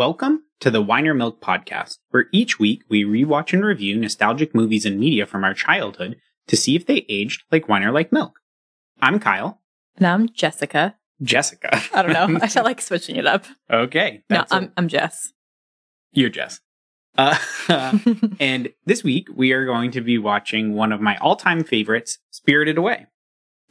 Welcome to the Wine or Milk Podcast, where each week we rewatch and review nostalgic movies and media from our childhood to see if they aged like wine or like milk. I'm Kyle. And I'm Jessica. Jessica. I don't know. I felt like switching it up. okay. No, I'm it. I'm Jess. You're Jess. Uh, and this week we are going to be watching one of my all-time favorites, Spirited Away.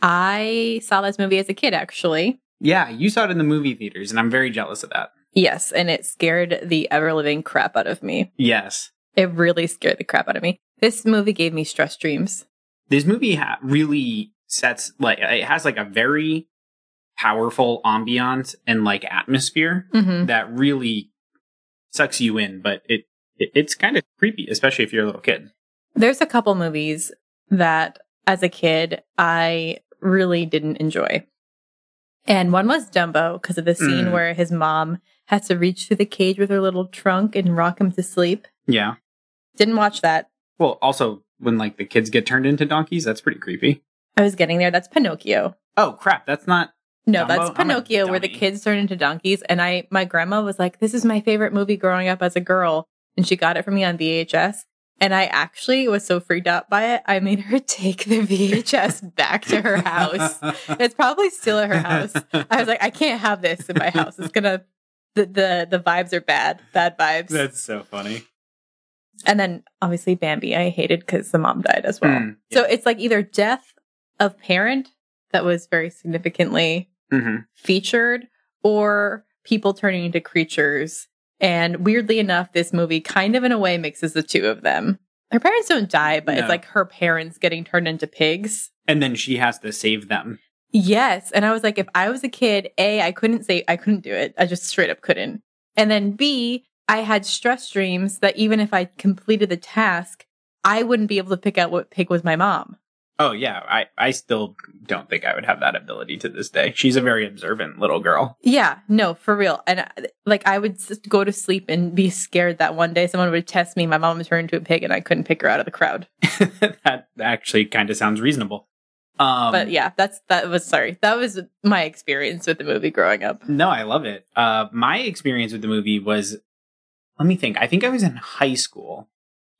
I saw this movie as a kid, actually. Yeah, you saw it in the movie theaters, and I'm very jealous of that. Yes, and it scared the ever living crap out of me. Yes. It really scared the crap out of me. This movie gave me stress dreams. This movie ha- really sets, like, it has like a very powerful ambiance and like atmosphere hmm that really sucks you in, but it, it it's kind of creepy, especially if you're a little kid. There's a couple movies that, as a kid, I really didn't enjoy. And one was Dumbo because of the scene Mm. where his mom has to reach through the cage with her little trunk and rock him to sleep. Yeah. Didn't watch that. Well, also when like the kids get turned into donkeys, that's pretty creepy. I was getting there. That's Pinocchio. Oh crap, that's not. No, Dumbo? that's Pinocchio where the kids turn into donkeys. And I, my grandma was like, "This is my favorite movie growing up as a girl," and she got it for me on VHS. And I actually was so freaked out by it, I made her take the VHS back to her house. It's probably still at her house. I was like, I can't have this in my house. It's gonna the the the vibes are bad, bad vibes. That's so funny. and then obviously Bambi, I hated because the mom died as well. Mm, So it's like either death of parent that was very significantly hmm featured or people turning into creatures. And weirdly enough, this movie kind of in a way mixes the two of them. Her parents don't die, but No. it's like her parents getting turned into pigs. And then she has to save them. Yes. And I was like, if I was a kid, A, I couldn't say I couldn't do it. I just straight up couldn't. And then B, I had stress dreams that even if I completed the task, I wouldn't be able to pick out what pig was my mom. Oh yeah, I I still don't think I would have that ability to this day. She's a very observant little girl. Yeah, no, for real. And uh, like I would just go to sleep and be scared that one day someone would test me, my mom would turn into a pig and I couldn't pick her out of the crowd. that actually kind of sounds reasonable. Um, but yeah, that's that was sorry. That was my experience with the movie growing up. No, I love it. Uh, my experience with the movie was, let me think. I think I was in high school,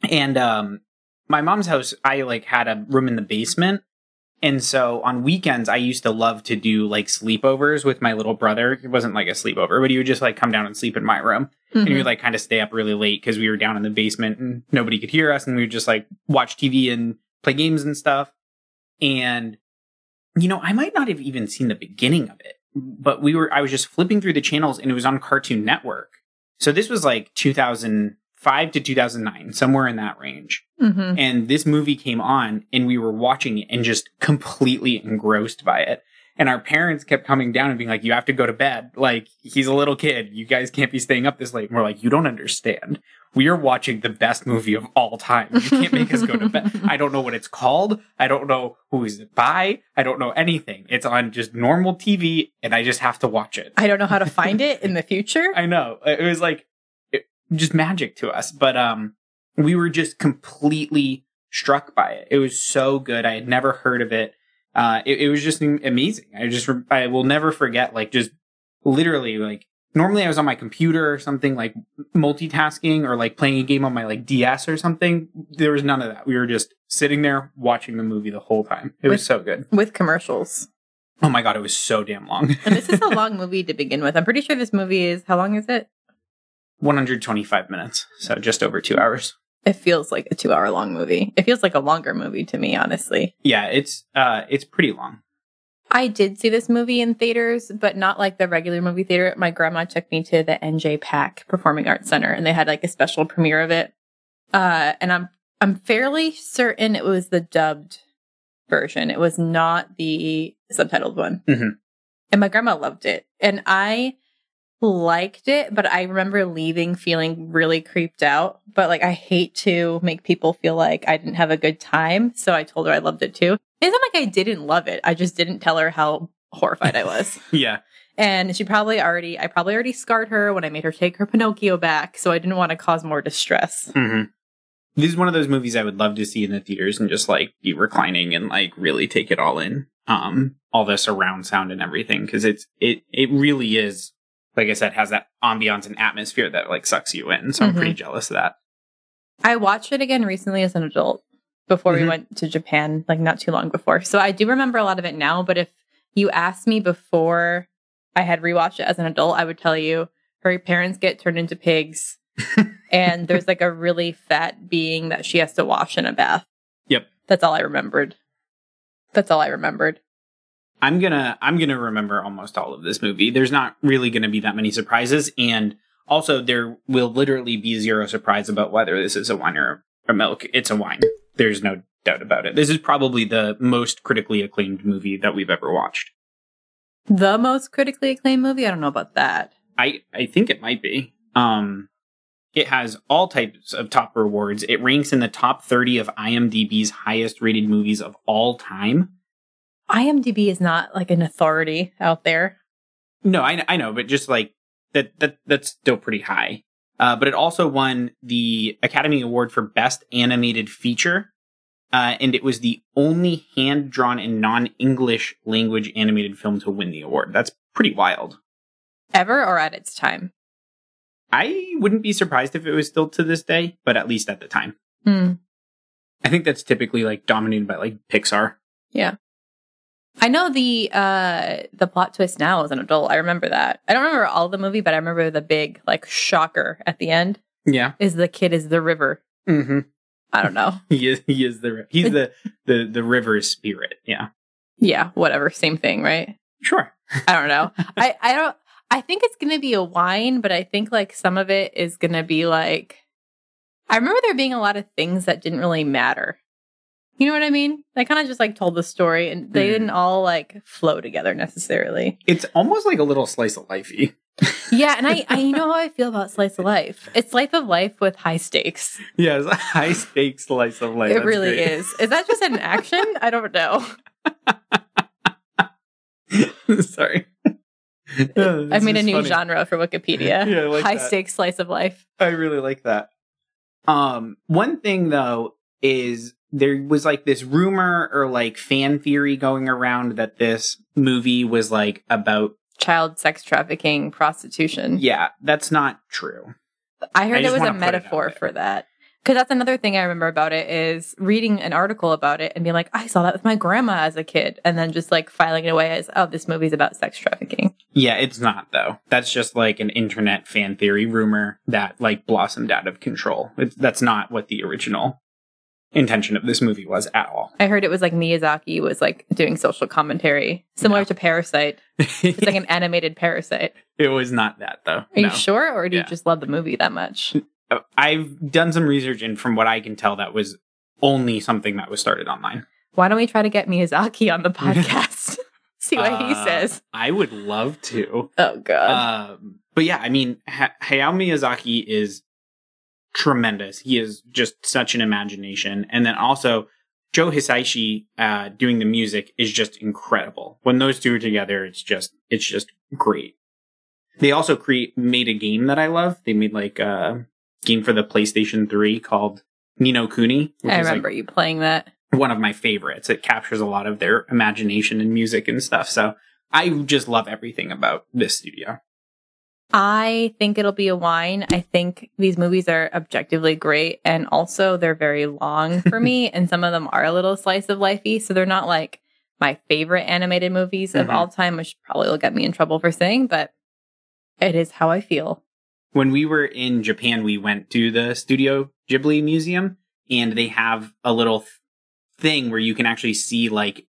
and um, my mom's house. I like had a room in the basement, and so on weekends I used to love to do like sleepovers with my little brother. It wasn't like a sleepover, but he would just like come down and sleep in my room, and we would like kind of stay up really late because we were down in the basement and nobody could hear us, and we would just like watch TV and play games and stuff. And you know, I might not have even seen the beginning of it, but we were I was just flipping through the channels and it was on Cartoon Network. So this was like 2005 to 2009, somewhere in that range. Mhm. And this movie came on and we were watching it and just completely engrossed by it. And our parents kept coming down and being like, you have to go to bed. Like, he's a little kid. You guys can't be staying up this late. And we're like, you don't understand. We are watching the best movie of all time. You can't make us go to bed. I don't know what it's called. I don't know who is it by. I don't know anything. It's on just normal TV and I just have to watch it. I don't know how to find it in the future. I know. It was like it, just magic to us. But um we were just completely struck by it. It was so good. I had never heard of it. Uh it, it was just amazing. I just I will never forget like just literally like normally I was on my computer or something like multitasking or like playing a game on my like DS or something. There was none of that. We were just sitting there watching the movie the whole time. It was so good. with commercials. Oh my god, it was so damn long. And this is a long movie to begin with. I'm pretty sure this movie is how long is it? 125 minutes. So just over 2 hours. It feels like a two hour long movie. It feels like a longer movie to me, honestly. Yeah, it's uh it's pretty long. I did see this movie in theaters, but not like the regular movie theater. My grandma took me to the NJPAC Performing Arts Center and they had like a special premiere of it. Uh, and I'm, I'm fairly certain it was the dubbed version. It was not the subtitled one. Mhm. And my grandma loved it. And I liked it, but I remember leaving feeling really creeped out. But like, I hate to make people feel like I didn't have a good time. So I told her I loved it too. It's not like I didn't love it. I just didn't tell her how horrified I was. Yeah. And she probably already, I probably already scarred her when I made her take her Pinocchio back. So I didn't want to cause more distress. hmm This is one of those movies I would love to see in the theaters and just like be reclining and like really take it all in. Um, all the surround sound and everything because it's it it really is like I said, has that ambiance and atmosphere that like sucks you in. So I'm pretty jealous of that. I watched it again recently as an adult before we Mhm. went to Japan, like not too long before. So I do remember a lot of it now. But if you asked me before I had rewatched it as an adult, I would tell you her parents get turned into pigs. and there's like a really fat being that she has to wash in a bath. Yep. That's all I remembered. That's all I remembered. I'm gonna I'm gonna remember almost all of this movie. There's not really gonna be that many surprises, and also there will literally be zero surprise about whether this is a wine or a milk. It's a wine. There's no doubt about it. This is probably the most critically acclaimed movie that we've ever watched. The most critically acclaimed movie? I don't know about that. I I think it might be. Um, it has all types of top rewards. It ranks in the top 30 of IMDb's highest rated movies of all time. IMDb is not like an authority out there. No, I I know, but just like that that that's still pretty high. Uh, but it also won the Academy Award for Best Animated Feature, uh, and it was the only hand drawn and non English language animated film to win the award. That's pretty wild. Ever or at its time? I wouldn't be surprised if it was still to this day, but at least at the time. Hmm. I think that's typically like dominated by like Pixar. I know the uh the plot twist now as an adult. I remember that. I don't remember all the movie, but I remember the big like shocker at the end Yeah. is the kid is the river. Mm-hmm. I don't know. He is. He is the. He's the the the river spirit. Yeah. yeah, whatever, same thing, right? Sure. I don't know. I I don't I think it's going to be a wine, but I think like some of it is going to be like I remember there being a lot of things that didn't really matter. You know what I mean? They kind of just like told the story and they Mhm. didn't all like flow together necessarily. It's almost like a little slice of lifey. Yeah, and I, I you know how I feel about slice of life. It's life of life with high stakes. Yeah, it's a high stakes slice of life. it That's really great. is. Is that just an action? I don't know. Sorry. I made a new genre for Wikipedia. Yeah, like high that. stakes slice of life. I really like that. Um, one thing though is there was like this rumor or like fan theory going around that this movie was like about Child sex trafficking, prostitution. yeah, that's not true. I heard I there was a wanna put it out metaphor for that. Because that's another thing I remember about it is reading an article about it and being like, I saw that with my grandma as a kid, and then just like filing it away as, oh, this movie's about sex trafficking. Yeah, it's not though. That's just like an internet fan theory rumor that like blossomed out of control. It's, that's not what the original intention of this movie was at all. I heard it was like Miyazaki was like doing social commentary, similar No. to Parasite. It's like an animated Parasite. it was not that though. Are you sure, or do Yeah. you just love the movie that much? Uh, I've done some research, and from what I can tell, that was only something that was started online. Why don't we try to get Miyazaki on the podcast? See what he Uh, says. I would love to. Oh god. Um, but yeah, I mean, ha- Hayao Miyazaki is tremendous. He is just such an imagination, and then also Joe Hisaishi uh, doing the music is just incredible. When those two are together, it's just it's just great. They also create made a game that I love. They made like a game for the PlayStation Three called Ni no Kuni. I is, like, remember you playing that. one of my favorites. It captures a lot of their imagination and music and stuff. So I just love everything about this studio. I think it'll be a wine. I think these movies are objectively great and also they're very long for me and some of them are a little slice of lifey, so they're not like my favorite animated movies of Mhm. all time, which probably will get me in trouble for saying, but it is how I feel. When we were in Japan, we went to the Studio Ghibli Museum and they have a little th- thing where you can actually see like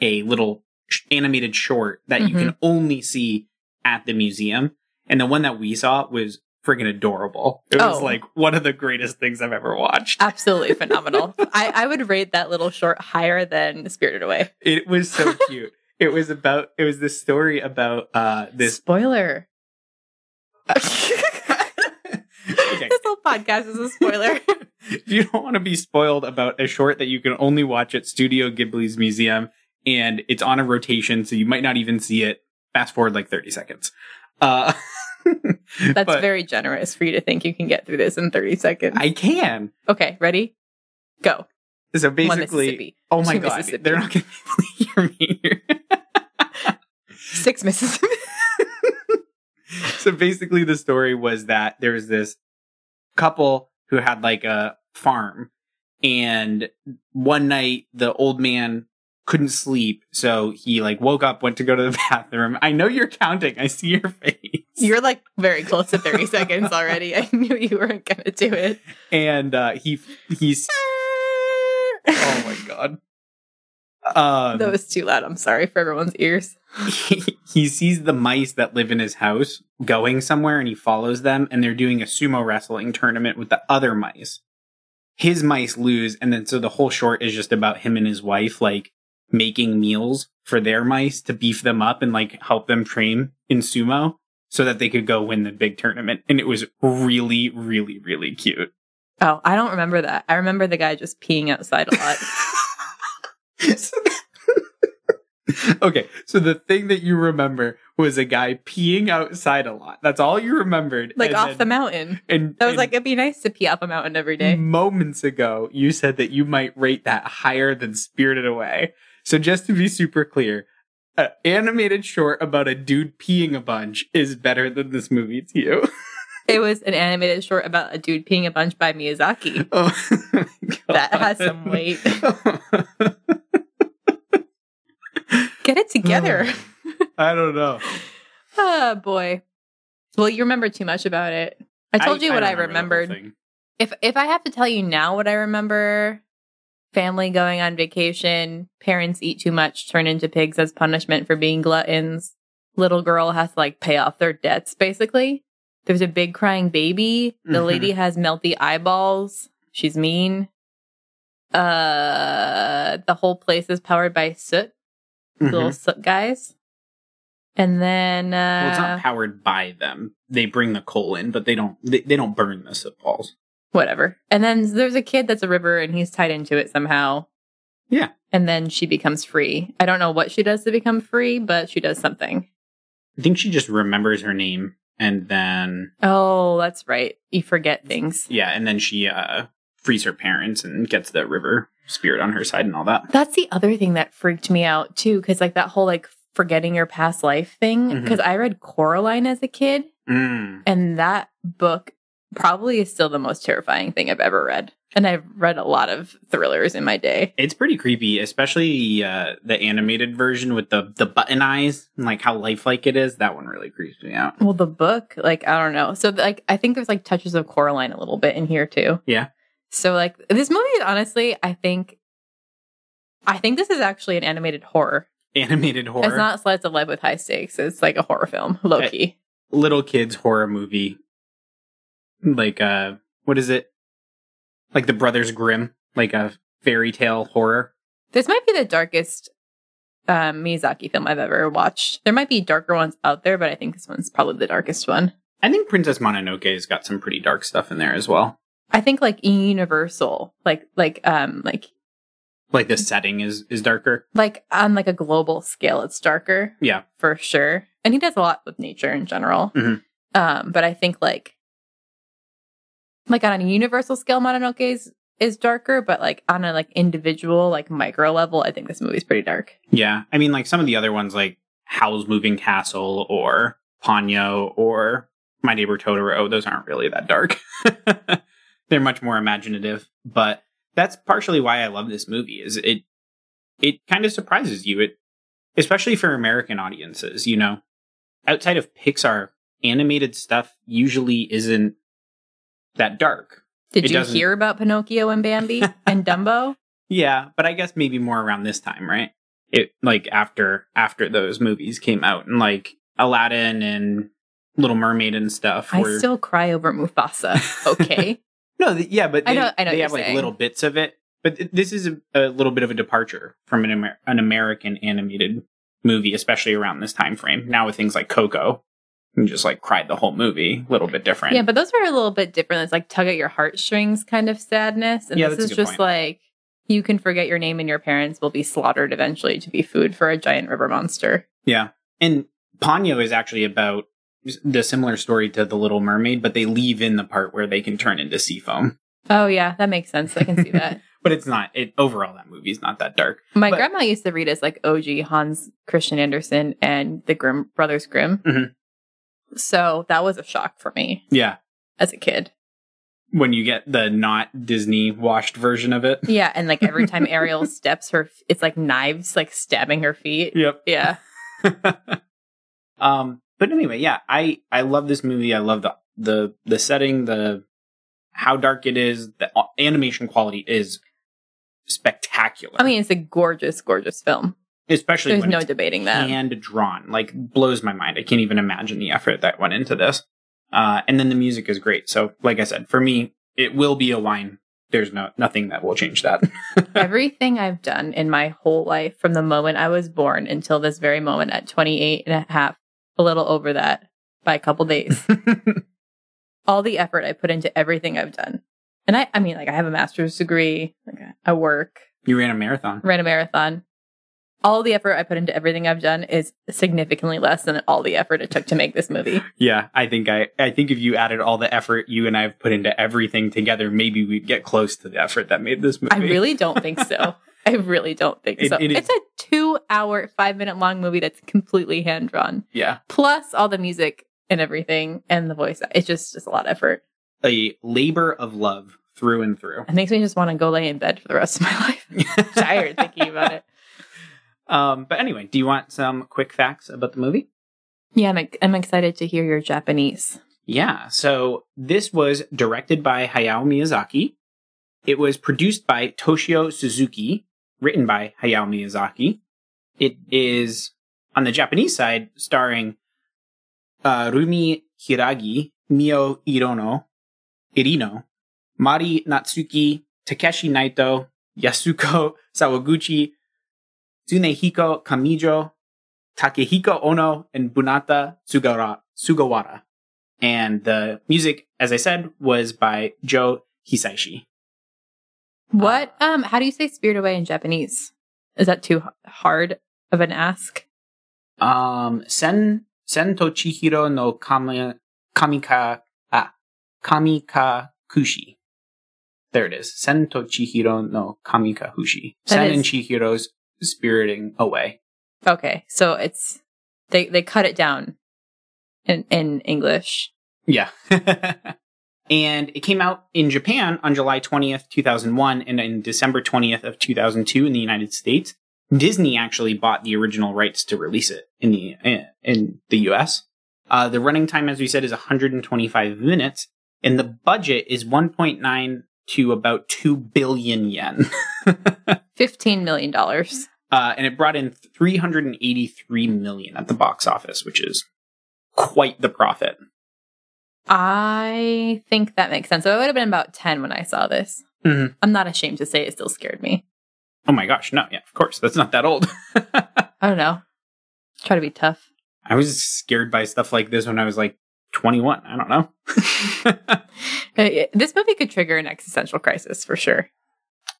a little sh- animated short that you can only see at the museum. And the one that we saw was friggin' adorable. It was Oh. like one of the greatest things I've ever watched. Absolutely phenomenal. I, I would rate that little short higher than Spirited Away. It was so cute. it was about it was this story about uh this spoiler. Okay. This whole podcast is a spoiler. if you don't want to be spoiled about a short that you can only watch at Studio Ghibli's museum and it's on a rotation so you might not even see it, fast forward like 30 seconds. Uh That's but very generous for you to think you can get through this in 30 seconds. I can. okay, ready? Go. So basically Oh my Two god, they're not going to hear me here. Six Mississippi. so basically the story was that there was this couple who had like a farm and one night the old man couldn't sleep so he like woke up went to go to the bathroom i know you're counting i see your face You're like very close to 30 seconds already. I knew you weren't going to do it. and uh he he's oh my god um that was too loud. I'm sorry for everyone's ears. he, he sees the mice that live in his house going somewhere and he follows them and they're doing a sumo wrestling tournament with the other mice. His mice lose and then so the whole short is just about him and his wife like making meals for their mice to beef them up and like help them train in sumo so that they could go win the big tournament and it was really really really cute. Oh, I don't remember that. I remember the guy just peeing outside a lot. Okay, so the thing that you remember was a guy peeing outside a lot. That's all you remembered. like And off then- the mountain. And I was and like, it'd be nice to pee off a mountain every day. moments ago, you said that you might rate that higher than Spirited Away. So just to be super clear, an animated short about a dude peeing a bunch is better than this movie to you. It was an animated short about a dude peeing a bunch by Miyazaki. Oh, That has some weight. Get it together. Oh. I don't know. oh boy. Well, you remember too much about it. I told you what I, don't remember the whole remembered. If if I have to tell you now what I remember, family going on vacation, parents eat too much, turn into pigs as punishment for being gluttons. Little girl has to like pay off their debts basically. There's a big crying baby. The Mhm. lady has melty eyeballs. She's mean. Uh the whole place is powered by soot, little Mhm. soot guys. And then uh Well, it's not powered by them. They bring the coal in, but they don't. They, they don't burn the soot balls. Whatever. And then there's a kid that's a river and he's tied into it somehow. Yeah. And then she becomes free. I don't know what she does to become free, but she does something. I think she just remembers her name, and then Oh, that's right. You forget things. yeah, and then she uh frees her parents and gets the river spirit on her side and all that. That's the other thing that freaked me out too, because like that whole like forgetting your past life thing. Because I read Coraline as a kid, Mm. and that book probably is still the most terrifying thing I've ever read. And I've read a lot of thrillers in my day. It's pretty creepy, especially uh, the animated version with the the button eyes and like how lifelike it is. That one really creeps me out. Well, the book, like, I don't know. So, like, I think there's like touches of Coraline a little bit in here too. Yeah. So, like, this movie, honestly, I think, I think this is actually an animated horror. Animated horror, It's not Slice of Life with high stakes. It's like a horror film, low key. little kids horror movie. Like uh, what is it? Like the Brothers Grimm, like a fairy tale horror. This might be the darkest um, Miyazaki film I've ever watched. There might be darker ones out there, but I think this one's probably the darkest one. I think Princess Mononoke's got some pretty dark stuff in there as well. I think like universal, like like um like Like the setting is is darker. like on like a global scale, it's darker. Yeah. for sure. And he does a lot with nature in general. Mhm. Um, but I think like like on a universal scale, Mononoke is, is darker, but like on a like individual, like micro level, I think this movie's pretty dark. Yeah, I mean, like some of the other ones, like Howl's Moving Castle or Ponyo or My Neighbor Totoro, those aren't really that dark. They're much more imaginative, but that's partially why I love this movie. Is it it kind of surprises you, it especially for American audiences. You know, outside of Pixar, animated stuff usually isn't that dark. Did It you doesn't- hear about Pinocchio and Bambi and Dumbo? Yeah, but I guess maybe more around this time, right? It like after after those movies came out and like Aladdin and Little Mermaid and stuff. I were- still cry over Mufasa. Okay. no, th- yeah, but I know- I know they have like little bits of it. But th- this is a, a little bit of a departure from an Amer- an American animated movie, especially around this time frame. Now with things like Coco, you just like cried the whole movie, a little bit different. yeah, but those are a little bit different. It's like tug at your heartstrings kind of sadness. And Yeah, this is just point. like you can forget your name and your parents will be slaughtered eventually to be food for a giant river monster. Yeah. And Ponyo is actually about the similar story to The Little Mermaid, but they leave in the part where they can turn into sea foam. Oh yeah, that makes sense. I can see that. But it's not, it overall, that movie's not that dark. My But- grandma used to read as like OG Hans Christian Andersen and the Grimm Brothers Grimm. Mm-hmm. So that was a shock for me Yeah. as a kid. When you get the not Disney washed version of it. Yeah, and like every time Ariel steps, her it's like knives like stabbing her feet. Yep. Yeah, um, but anyway, yeah, I I love this movie. I love the the the setting, the how dark it is. The animation quality is spectacular. I mean it's a gorgeous, gorgeous film. Especially There's when no it's debating that. hand drawn. Like blows my mind. I can't even imagine the effort that went into this. Uh, and then the music is great. So, like I said, for me, it will be a wine. There's no nothing that will change that. Everything I've done in my whole life from the moment I was born until this very moment at 28 and a half, a little over that by a couple days. All the effort I put into everything I've done. And I, I mean, like I have a master's degree, like I work, you ran a marathon. ran a marathon. All the effort I put into everything I've done is significantly less than all the effort it took to make this movie. Yeah, I think I I think if you added all the effort you and I have put into everything together, maybe we'd get close to the effort that made this movie. I really don't think so. I really don't think It- so. it it's a two hour, five minute long movie that's completely hand drawn. yeah, plus all the music and everything and the voice. It's just just a lot of effort. a labor of love through and through. It makes me just want to go lay in bed for the rest of my life. Tired thinking about it. Um, but anyway, do you want some quick facts about the movie? Yeah, I'm, I'm excited to hear your Japanese. Yeah, so this was directed by Hayao Miyazaki. It was produced by Toshio Suzuki, written by Hayao Miyazaki. It is on the Japanese side starring uh, Rumi Hiiragi, Mio Irono, Irino, Mari Natsuki, Takeshi Naito, Yasuko Sawaguchi, Tsunehiko Kamijo, Takehiko Ono, and Bunata Sugawara. And the music, as I said, was by Joe Hisaishi. What? Um, how do you say "spirit away" in Japanese? Is that too hard of an ask? Um, Sen, Sen to Chihiro no kami, Kamika, ah, Kamika Kushi. There it is. Sen to Chihiro no Kamika Hushi. Sen is- and Chihiro's spiriting away. Okay, so it's they they cut it down in in English. Yeah. and it came out in Japan on July 20th, 2001, and in December 20th of 2002 in the United States. Disney actually bought the original rights to release it in the in the US. Uh, the running time, as we said, is 125 minutes, and the budget is 1.9 to about 2 billion yen. Fifteen million dollars. Uh, and it brought in 383 million at the box office, which is quite the profit. I think that makes sense. So it would have been about ten when I saw this. Mhm. I'm not ashamed to say it still scared me. Oh my gosh, no, yeah, of course, that's not that old. I don't know. Try to be tough. I was scared by stuff like this when I was like 21. I don't know. Uh, This movie could trigger an existential crisis for sure.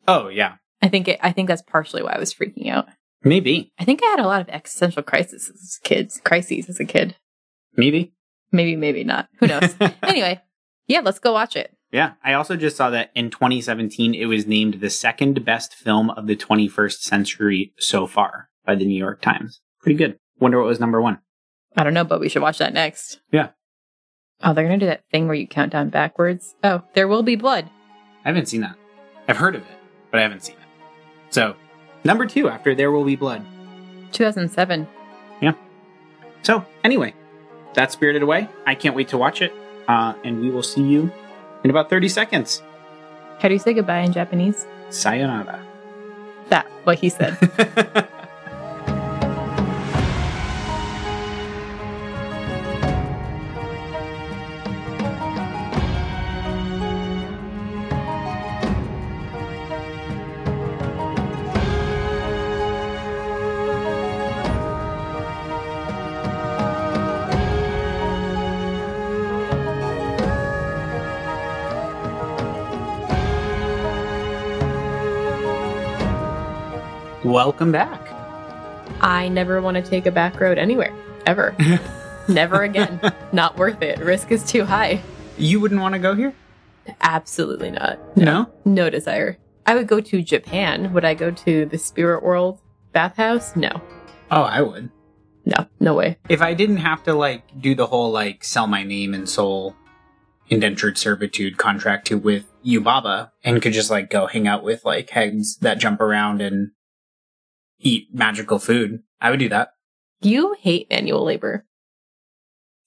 oh yeah, I think it, I think that's partially why I was freaking out. maybe, I think I had a lot of existential crises as kids, crises as a kid. maybe. Maybe, maybe not. Who knows? anyway, yeah, let's go watch it. Yeah, I also just saw that in 2017 it was named the second best film of the 21st century so far by the New York Times. Pretty good. Wonder what was number one. I don't know, but we should watch that next. Yeah. Oh, they're gonna do that thing where you count down backwards. Oh, there will be blood. I haven't seen that. I've heard of it, but I haven't seen it. So, number two after There Will Be Blood. 2007. Yeah. So, anyway, that's Spirited Away. I can't wait to watch it. Uh, and we will see you in about 30 seconds. How do you say goodbye in Japanese? Sayonara. That what he said. Welcome back. I never want to take a back road anywhere ever. never again. Not worth it. Risk is too high. You wouldn't want to go here? Absolutely not. No? No desire. I would go to Japan. Would I go to the spirit world bathhouse? No. Oh, I would. no, no way. If I didn't have to like do the whole like sell my name and soul indentured servitude contract to with Yubaba and could just like go hang out with like heads that jump around and eat magical food, I would do that. You hate manual labor.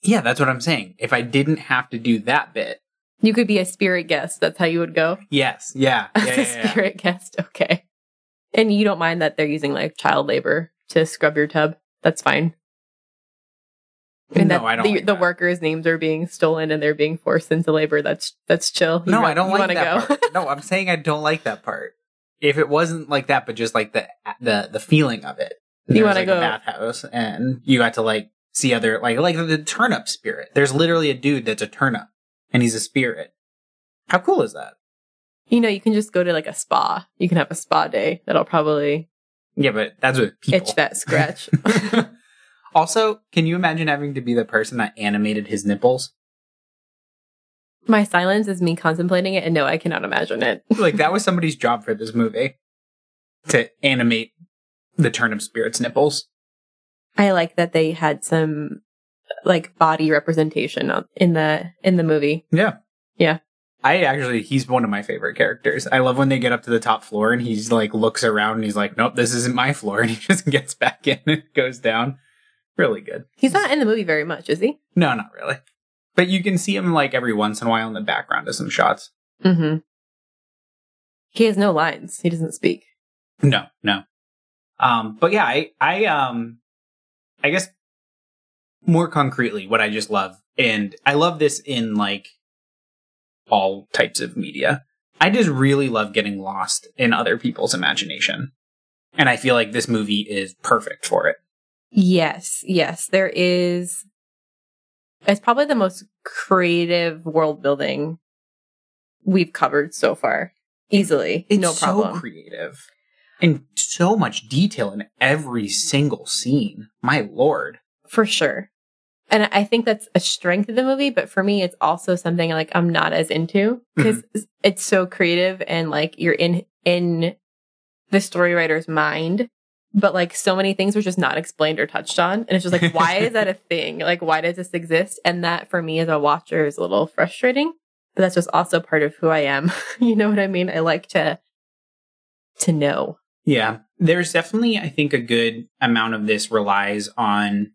Yeah, that's what I'm saying. If I didn't have to do that bit. You could be a spirit guest. That's how you would go. Yes. Yeah. Yeah. Yeah, a yeah. spirit guest. Okay. And you don't mind that they're using like child labor to scrub your tub. That's fine. And no, that I don't. the, like the workers' names are being stolen and they're being forced into labor. That's that's chill. You No, I don't like that go. part. No, I'm saying I don't like that part. If it wasn't like that, but just like the the the feeling of it. You was, wanna like go- a bathhouse, and you got to like see other like like the turnip spirit. There's literally a dude that's a turnip, and he's a spirit. How cool is that? you know, you can just go to like a spa. You can have a spa day. That'll probably Yeah, but that's with people. itch that scratch. also, can you imagine having to be the person that animated his nipples? My silence is me contemplating it, and no, I cannot imagine it. Like that was somebody's job for this movie to animate the turnip spirit's nipples. I like that they had some like body representation in the in the movie. Yeah. Yeah. I actually, he's one of my favorite characters. I love when they get up to the top floor and he's like, looks around and he's like, nope, this isn't my floor. And he just gets back in and goes down. Really good. He's not in the movie very much, is he? No, not really. But you can see him like every once in a while in the background of some shots. Mm-hmm. He has no lines. He doesn't speak. No, no. Um, but yeah, I, I, um, I guess more concretely, what I just love, and I love this in like all types of media. I just really love getting lost in other people's imagination. And I feel like this movie is perfect for it. Yes, yes. There is. It's probably the most creative world building we've covered so far. Easily, It's no problem. so creative and so much detail in every single scene. My lord. for sure. And I think that's a strength of the movie, but for me, it's also something like I'm not as into mm-hmm. because it's so creative and like you're in in the story writer's mind, but like so many things were just not explained or touched on, and it's just like why is that a thing? Like why does this exist? And that for me as a watcher is a little frustrating, but that's just also part of who I am. you know what I mean? I like to to know. Yeah. There's definitely, I think, a good amount of this relies on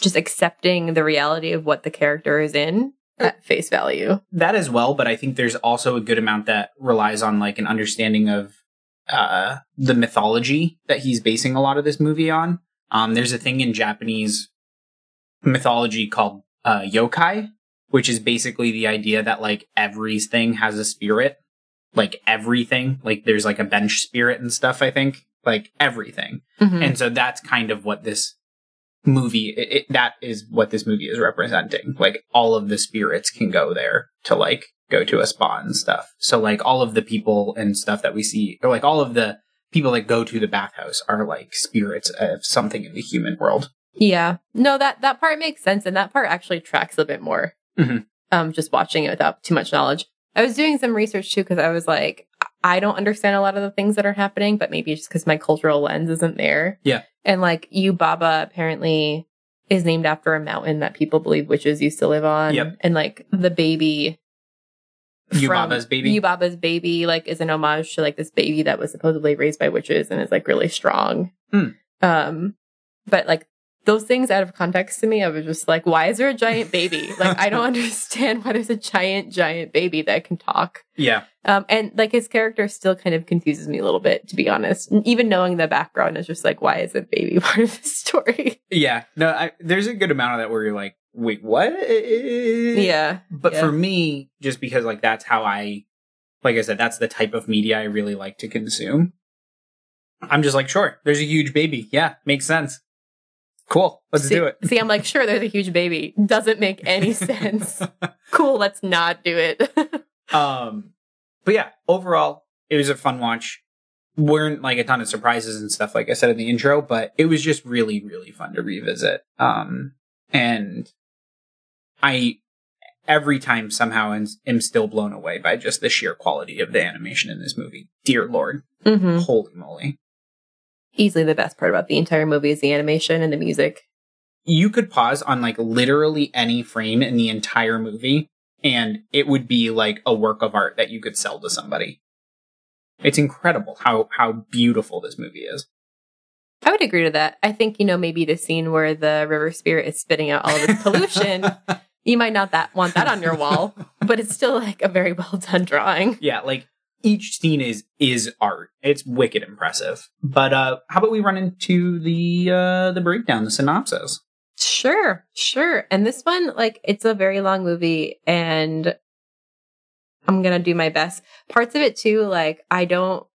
Just accepting the reality of what the character is in at face value. that as well, but I think there's also a good amount that relies on like an understanding of uh the mythology that he's basing a lot of this movie on. Um there's a thing in Japanese mythology called uh yokai, which is basically the idea that like everything has a spirit. Like everything. Like there's like a bench spirit and stuff, I think. Like everything. Mhm. And so that's kind of what this movie it, it, that is what this movie is representing. Like all of the spirits can go there to like go to a spa and stuff. So like all of the people and stuff that we see or like all of the people that go to the bathhouse are like spirits of something in the human world. Yeah. No, that that part makes sense, and that part actually tracks a bit more. Mhm. Um, just watching it without too much knowledge. I was doing some research too because I was like, I don't understand a lot of the things that are happening, but maybe just because my cultural lens isn't there. Yeah. And like, Baba apparently is named after a mountain that people believe witches used to live on. Yep. And like the baby. Yubaba's baby? Yubaba's baby, like, is an homage to like this baby that was supposedly raised by witches and is like really strong. Hmm. Um, but like those things out of context to me, I was just like, why is there a giant baby? like, I don't understand why there's a giant, giant baby that can talk. Yeah. Um, and like his character still kind of confuses me a little bit, to be honest. Even knowing the background is just like, why is a baby part of the story? Yeah. No, I, there's a good amount of that where you're like, wait, what? yeah. But Yeah. for me, just because like that's how I, like I said, that's the type of media I really like to consume. I'm just like, sure, there's a huge baby. Yeah, makes sense. Cool, let's see, do it. see, I'm like, sure, there's a huge baby. Doesn't make any sense. cool, let's not do it. um, but yeah, overall, it was a fun watch. Weren't like a ton of surprises and stuff, like I said in the intro, but it was just really, really fun to revisit. Um, and I every time somehow am, am still blown away by just the sheer quality of the animation in this movie. Dear Lord, hmm holy moly! Easily the best part about the entire movie is the animation and the music. You could pause on like literally any frame in the entire movie and it would be like a work of art that you could sell to somebody. It's incredible how how beautiful this movie is. I would agree to that. I think, you know, maybe the scene where the river spirit is spitting out all of its pollution, you might not that want that on your wall, but it's still like a very well done drawing. yeah, like each scene is is art. It's wicked impressive. But uh how about we run into the uh the breakdown, the synopsis? Sure, sure. And this one, like, it's a very long movie and I'm gonna do my best. Parts of it too, like, I don't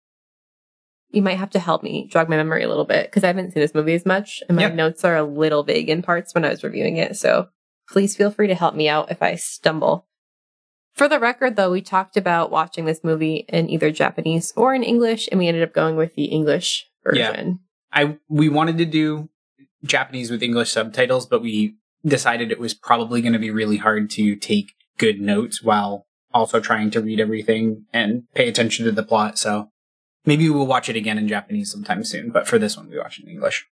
you might have to help me jog my memory a little bit because I haven't seen this movie as much and my Yep. notes are a little vague in parts when I was reviewing it. So please feel free to help me out if I stumble. For the record, though, we talked about watching this movie in either Japanese or in English, and we ended up going with the English Yeah. version. I we wanted to do Japanese with English subtitles, but we decided it was probably going to be really hard to take good notes while also trying to read everything and pay attention to the plot. So maybe we'll watch it again in Japanese sometime soon. But for this one, we watch it in English.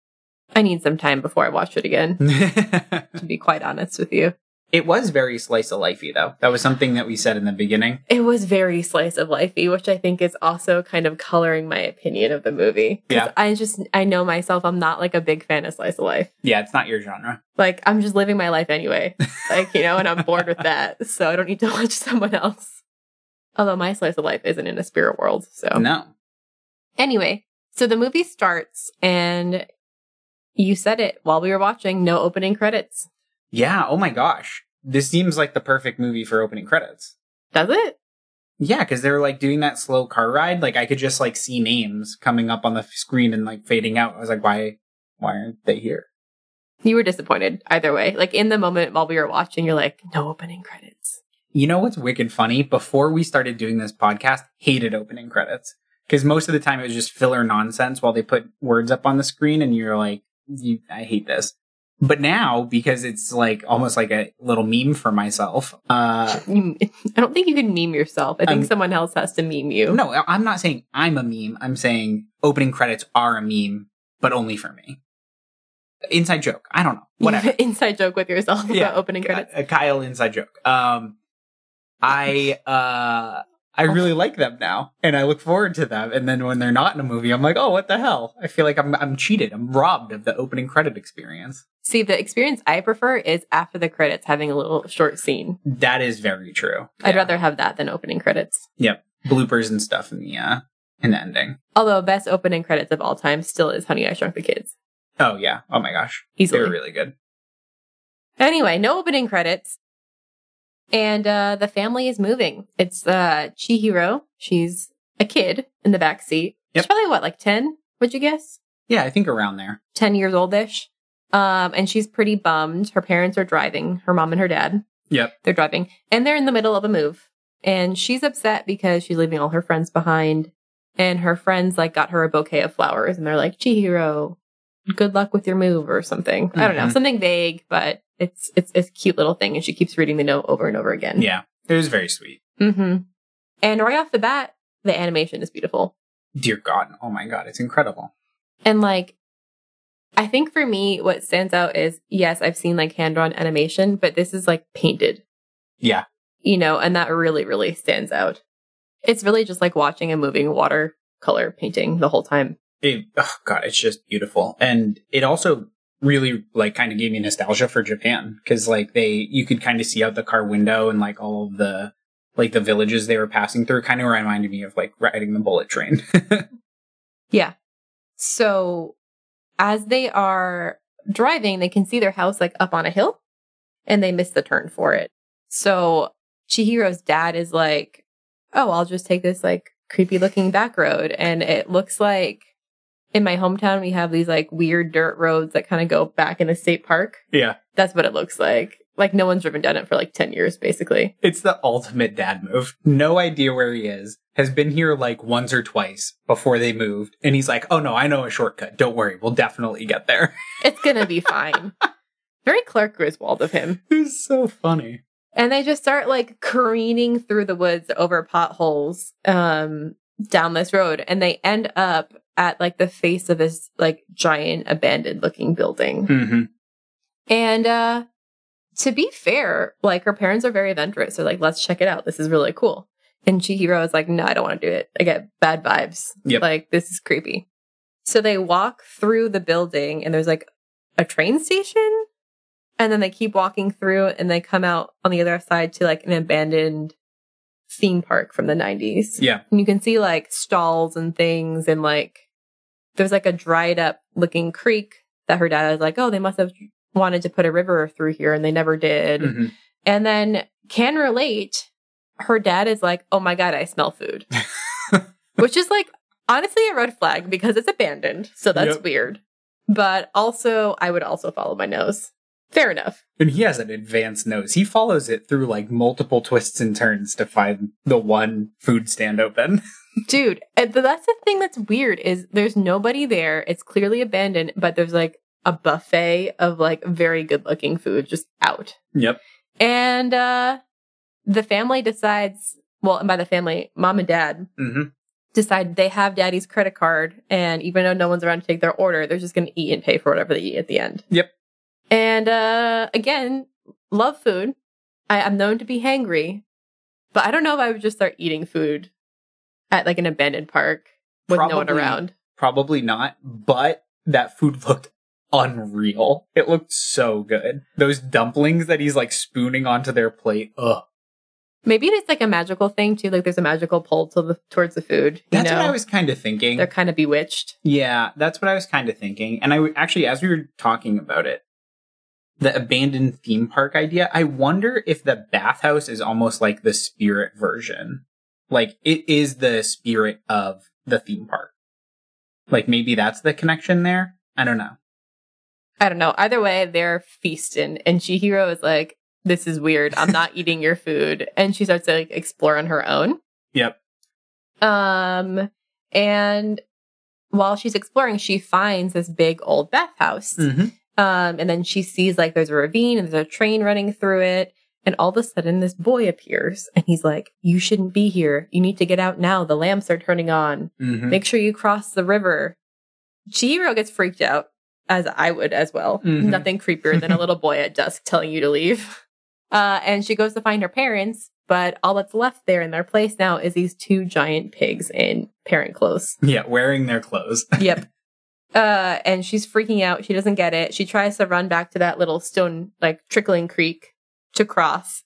I need some time before I watch it again, to be quite honest with you. It was very slice of lifey, though. That was something that we said in the beginning. It was very slice of lifey, which I think is also kind of coloring my opinion of the movie. Yeah. I just I know myself. I'm not like a big fan of slice of life. Yeah, it's not your genre. Like I'm just living my life anyway. Like you know, and I'm bored with that, so I don't need to watch someone else. Although my slice of life isn't in a spirit world. So No. anyway, so the movie starts, and you said it while we were watching. No opening credits. Yeah. Oh my gosh. This seems like the perfect movie for opening credits. Does it? Yeah, because they're like doing that slow car ride. Like I could just like see names coming up on the screen and like fading out. I was like, why, why aren't they here? You were disappointed either way. Like in the moment while we were watching, you're like, no opening credits. You know what's wicked funny? Before we started doing this podcast, hated opening credits because most of the time it was just filler nonsense while they put words up on the screen, and you're like, you, I hate this. But now, because it's like almost like a little meme for myself, uh, I don't think you can meme yourself. I think Um, someone else has to meme you. no, I'm not saying I'm a meme. I'm saying opening credits are a meme, but only for me. Inside joke. I don't know. Whatever. inside joke with yourself about opening credits. A Kyle inside joke. Um, I uh, I really like them now, and I look forward to them. And then when they're not in a movie, I'm like, oh, what the hell? I feel like I'm I'm cheated. I'm robbed of the opening credit experience. See, the experience I prefer is after the credits having a little short scene. That is very true. I'd Yeah. rather have that than opening credits. Yep. Bloopers and stuff in the uh in the ending. Although best opening credits of all time still is Honey I Shrunk the Kids. Oh yeah. Oh my gosh. Easily. They were really good. Anyway, no opening credits. And uh the family is moving. It's uh Chihiro. She's a kid in the back seat. Yep. She's probably what, like 10? Would you guess? Yeah, I think around there. 10 years oldish. Um, and she's pretty bummed. Her parents are driving, her mom and her dad. Yep. They're driving and they're in the middle of a move. And she's upset because she's leaving all her friends behind. And her friends like got her a bouquet of flowers and they're like, Chihiro, good luck with your move or something. I don't know, Mhm. something vague, but it's, it's, it's a cute little thing. And she keeps reading the note over and over again. Yeah. It was very sweet. hmm And right off the bat, the animation is beautiful. Dear God. Oh my God. It's incredible. And like, I think for me, what stands out is yes, I've seen like hand drawn animation, but this is like painted, Yeah. you know, and that really, really stands out. It's really just like watching a moving watercolor painting the whole time. It, oh God, it's just beautiful. And it also really like kind of gave me nostalgia for Japan because like they, you could kind of see out the car window and like all of the, like the villages they were passing through kind of reminded me of like riding the bullet train. Yeah. So as they are driving, they can see their house like up on a hill and they miss the turn for it. So Chihiro's dad is like, Oh, I'll just take this like creepy looking back road. And it looks like in my hometown, we have these like weird dirt roads that kind of go back in the state park. yeah. That's what it looks like. Like no one's driven down it for like 10 years, basically. It's the ultimate dad move. No idea where he is. Has been here like once or twice before they moved. And he's like, oh no, I know a shortcut. Don't worry. We'll definitely get there. It's going to be fine. Very Clark Griswold of him. it's so funny. and they just start like careening through the woods over potholes um down this road and they end up at like the face of this like giant abandoned looking building. hmm And uh to be fair, like her parents are very adventurous. They're like, let's check it out. This is really cool. And Chihiro is like, no, I don't want to do it. I get bad vibes. Yep. Like, this is creepy. So they walk through the building and there's like a train station. And then they keep walking through and they come out on the other side to like an abandoned theme park from the 90s. Yeah. And you can see like stalls and things and like there's like a dried up looking creek that her dad is like, oh, they must have wanted to put a river through here and they never did. Mhm. And then can relate, her dad is like, oh my God, I smell food. Which is like honestly a red flag because it's abandoned. So that's Yep. weird. But also, I would also follow my nose. Fair enough. And he has an advanced nose. He follows it through like multiple twists and turns to find the one food stand open. Dude, that's the thing that's weird is there's nobody there. It's clearly abandoned, but there's like a buffet of like very good looking food just out. Yep. And uh the family decides, well, and by the family, mom and dad hmm decide they have daddy's credit card and even though no one's around to take their order, they're just going to eat and pay for whatever they eat at the end. Yep. And uh again, love food. I, I'm known to be hangry, but I don't know if I would just start eating food at like an abandoned park with no one around. Probably not, but that food looked unreal. It looked so good. Those dumplings that he's like spooning onto their plate. Ugh. Maybe it's like a magical thing too. Like there's a magical pull to the towards the food. You That's know? what I was kind of thinking. They're kind of bewitched. Yeah, that's what I was kind of thinking. And I w- actually, as we were talking about it, the abandoned theme park idea, I wonder if the bathhouse is almost like the spirit version. Like it is the spirit of the theme park. Like maybe that's the connection there. I don't know. I don't know. Either way, they're feasting, and Chihiro is like, "This is weird. I'm not eating your food," and she starts to like explore on her own. Yep. Um, and while she's exploring, she finds this big old bathhouse. Mm-hmm. Um, and then she sees like there's a ravine and there's a train running through it. And all of a sudden, this boy appears and he's like, You shouldn't be here. You need to get out now. The lamps are turning on. Mm-hmm. Make sure you cross the river. Chihiro gets freaked out, as I would as well. Mhm. Nothing creepier than a little boy at dusk telling you to leave. Uh, and she goes to find her parents, but all that's left there in their place now is these two giant pigs in parent clothes. Yeah, wearing their clothes. Yep. Uh, and she's freaking out. She doesn't get it. She tries to run back to that little stone, like trickling creek to cross.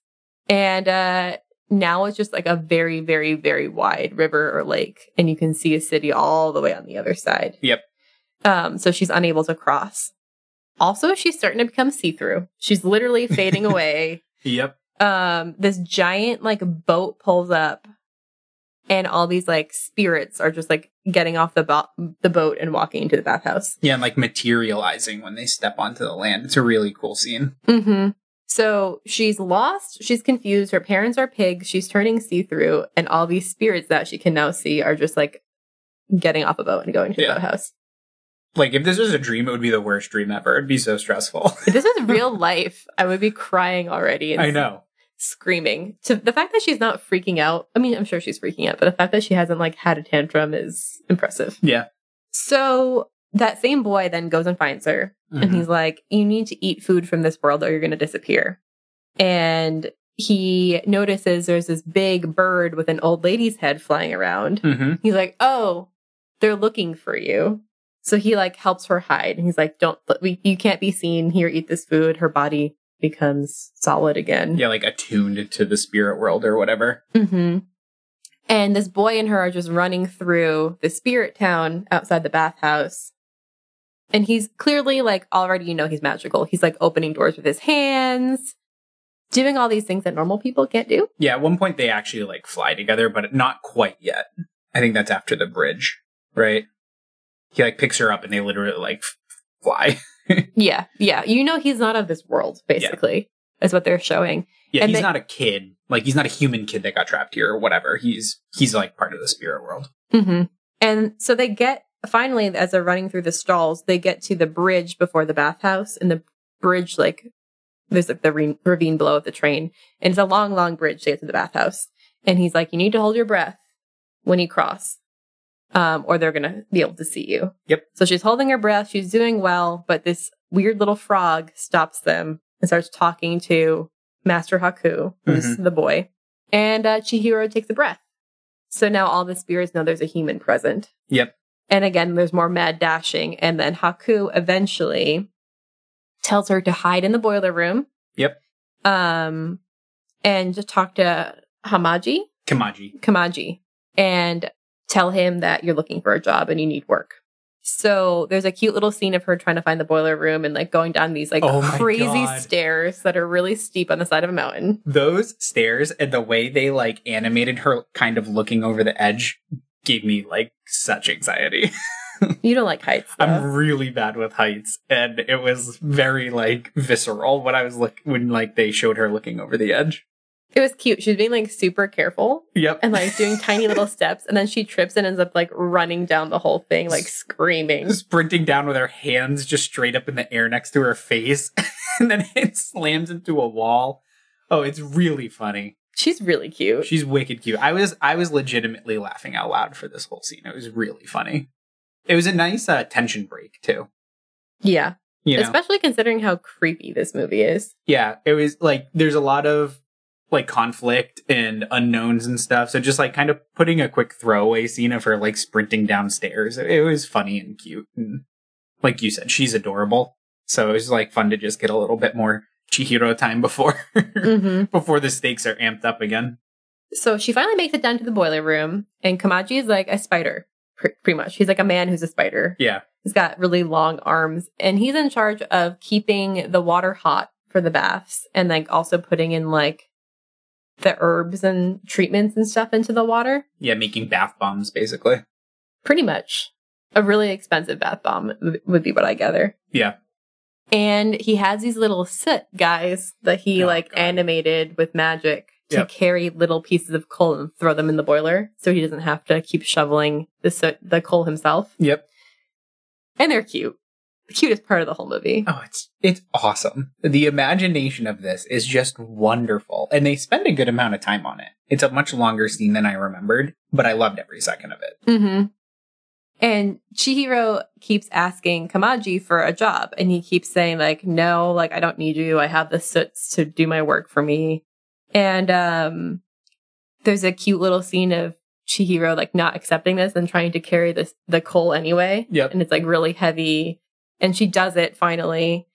And uh, now it's just like a very, very, very wide river or lake. And you can see a city all the way on the other side. Yep. Um, so she's unable to cross. Also, she's starting to become see through. She's literally fading away. Yep. Um, this giant like boat pulls up. And all these like spirits are just like getting off the bo- the boat and walking into the bathhouse. Yeah, and like materializing when they step onto the land. It's a really cool scene. Mm-hmm. So she's lost. She's confused. Her parents are pigs. She's turning see through, and all these spirits that she can now see are just like getting off a boat and going to Yeah. the boathouse. Like if this was a dream, it would be the worst dream ever. It'd be so stressful. If this was real life, I would be crying already. I know. Screaming. To the fact that she's not freaking out. I mean, I'm sure she's freaking out, but the fact that she hasn't like had a tantrum is impressive. Yeah. So that same boy then goes and finds her, and Mhm. he's like, "You need to eat food from this world, or you're going to disappear." And he notices there's this big bird with an old lady's head flying around. Mhm. He's like, "Oh, they're looking for you." So he like helps her hide, and he's like, "Don't, we, you can't be seen here. Eat this food." Her body becomes solid again. Yeah, like attuned to the spirit world or whatever. hmm And this boy and her are just running through the spirit town outside the bathhouse. And he's clearly like already, you know, he's magical. He's like opening doors with his hands, doing all these things that normal people can't do. Yeah, at one point they actually like fly together, but not quite yet. I think that's after the bridge, right? He like picks her up and they literally like fly. Yeah. Yeah. You know, he's not of this world, basically, is what they're showing. Yeah, And he's they- not a kid. Like he's not a human kid that got trapped here or whatever. He's he's like part of the spirit world. hmm And so they get finally, as they're running through the stalls, they get to the bridge before the bathhouse, and the bridge like there's like the re- ravine below of the train, and it's a long, long bridge to get to the bathhouse. And he's like, "You need to hold your breath. when you cross, um, or they're gonna be able to see you. Yep. So she's holding her breath. She's doing well, but this weird little frog stops them and starts talking to Master Haku, who's the boy, and uh, Chihiro takes a breath. So now all the spirits know there's a human present. Yep. And again, there's more mad dashing. And then Haku eventually tells her to hide in the boiler room. Yep. Um, and to talk to Hamaji, Kamaji. Kamaji, and tell him that you're looking for a job and you need work. So there's a cute little scene of her trying to find the boiler room and like going down these like Oh crazy God. stairs that are really steep on the side of a mountain. Those stairs and the way they like animated her kind of looking over the edge gave me like such anxiety. You don't like heights. Though. I'm really bad with heights, and it was very like visceral when I was look when like they showed her looking over the edge. It was cute. She was being like super careful. Yep. and like doing tiny little steps and then she trips and ends up like running down the whole thing like screaming sprinting down with her hands just straight up in the air next to her face, and then it slams into a wall. Oh, it's really funny. she's really cute She's wicked cute. I was I was legitimately laughing out loud for this whole scene. It was really funny. It was a nice uh, tension break too. yeah You know, especially considering how creepy this movie is yeah. It was like there's a lot of like conflict and unknowns and stuff. So just like kind of putting a quick throwaway scene of her like sprinting downstairs. It was funny and cute. And like you said, she's adorable. So it was like fun to just get a little bit more Chihiro time before mm-hmm. before the stakes are amped up again. so she finally makes it down to the boiler room and kamaji is like a spider pr- pretty much he's like a man who's a spider Yeah. he's got really long arms and he's in charge of keeping the water hot for the baths and like also putting in like the herbs and treatments and stuff into the water Yeah, making bath bombs basically. pretty much a really expensive bath bomb would be what I gather. Yeah. And he has these little soot guys that he Oh, like God. animated with magic to Yep. carry little pieces of coal and throw them in the boiler, so he doesn't have to keep shoveling the soot, the coal himself. Yep. And they're cute, the cutest part of the whole movie. Oh, it's it's awesome. The imagination of this is just wonderful, and they spend a good amount of time on it. It's a much longer scene than I remembered, but I loved every second of it. Mm-hmm. And Chihiro keeps asking Kamaji for a job, and he keeps saying like, "No, like I don't need you. I have the soots to do my work for me." And um, there's a cute little scene of Chihiro like not accepting this and trying to carry this the coal anyway. Yep. And it's like really heavy, and she does it finally.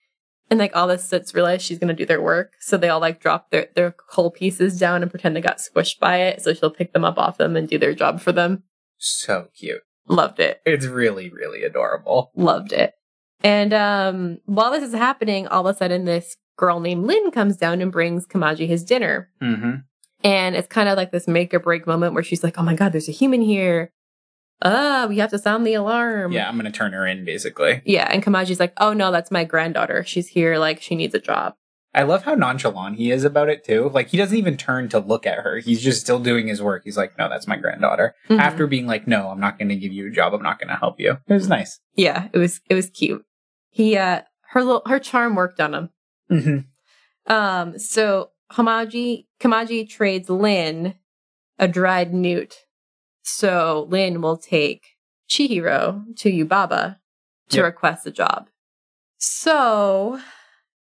And like all the soots realize she's gonna do their work, so they all like drop their their coal pieces down and pretend they got squished by it. So she'll pick them up off them and do their job for them. So cute. Loved it. It's really, really adorable. loved it. And um, while this is happening, all of a sudden, this girl named Lin comes down and brings Kamaji his dinner. Mm-hmm. And it's kind of like this make or break moment where she's like, oh my God, there's a human here. Ah, we have to sound the alarm. Yeah, I'm gonna turn her in basically. Yeah. And Kamaji's like, oh no, that's my granddaughter. She's here. Like, she needs a job. I love how nonchalant he is about it too. Like he doesn't even turn to look at her. He's just still doing his work. He's like, "No, that's my granddaughter." Mhm. After being like, "No, I'm not going to give you a job. I'm not going to help you." It was nice. Yeah, it was, it was cute. He, uh, her little, her charm worked on him. Mm-hmm. Um, so Hamaji Kamaji trades Lin a dried newt. So Lin will take Chihiro to Yubaba to Yep. request a job. So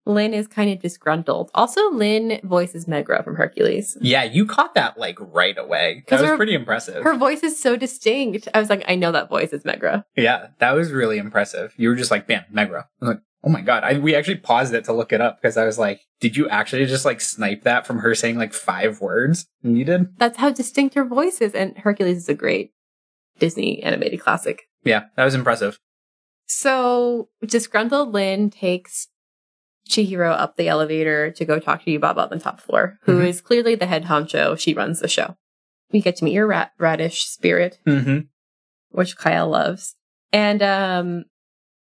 Lin is kind of disgruntled. Also, Lin voices Megara from Hercules. Yeah, you caught that like right away. That was her- pretty impressive. Her voice is so distinct. I was like, I know that voice is Megara. yeah, that was really impressive. You were just like, "Bam, Megara." Like, "Oh my god!" I, we actually paused it to look it up because I was like, "Did you actually just like snipe that from her saying like five words?" And you did. That's how distinct her voice is. And Hercules is a great Disney animated classic. Yeah, that was impressive. So disgruntled Lin takes Chihiro up the elevator to go talk to Yubaba on the top floor, who is Mhm. clearly the head honcho. She runs the show. We get to meet your rat radish spirit, Mm-hmm. which Kyle loves. And um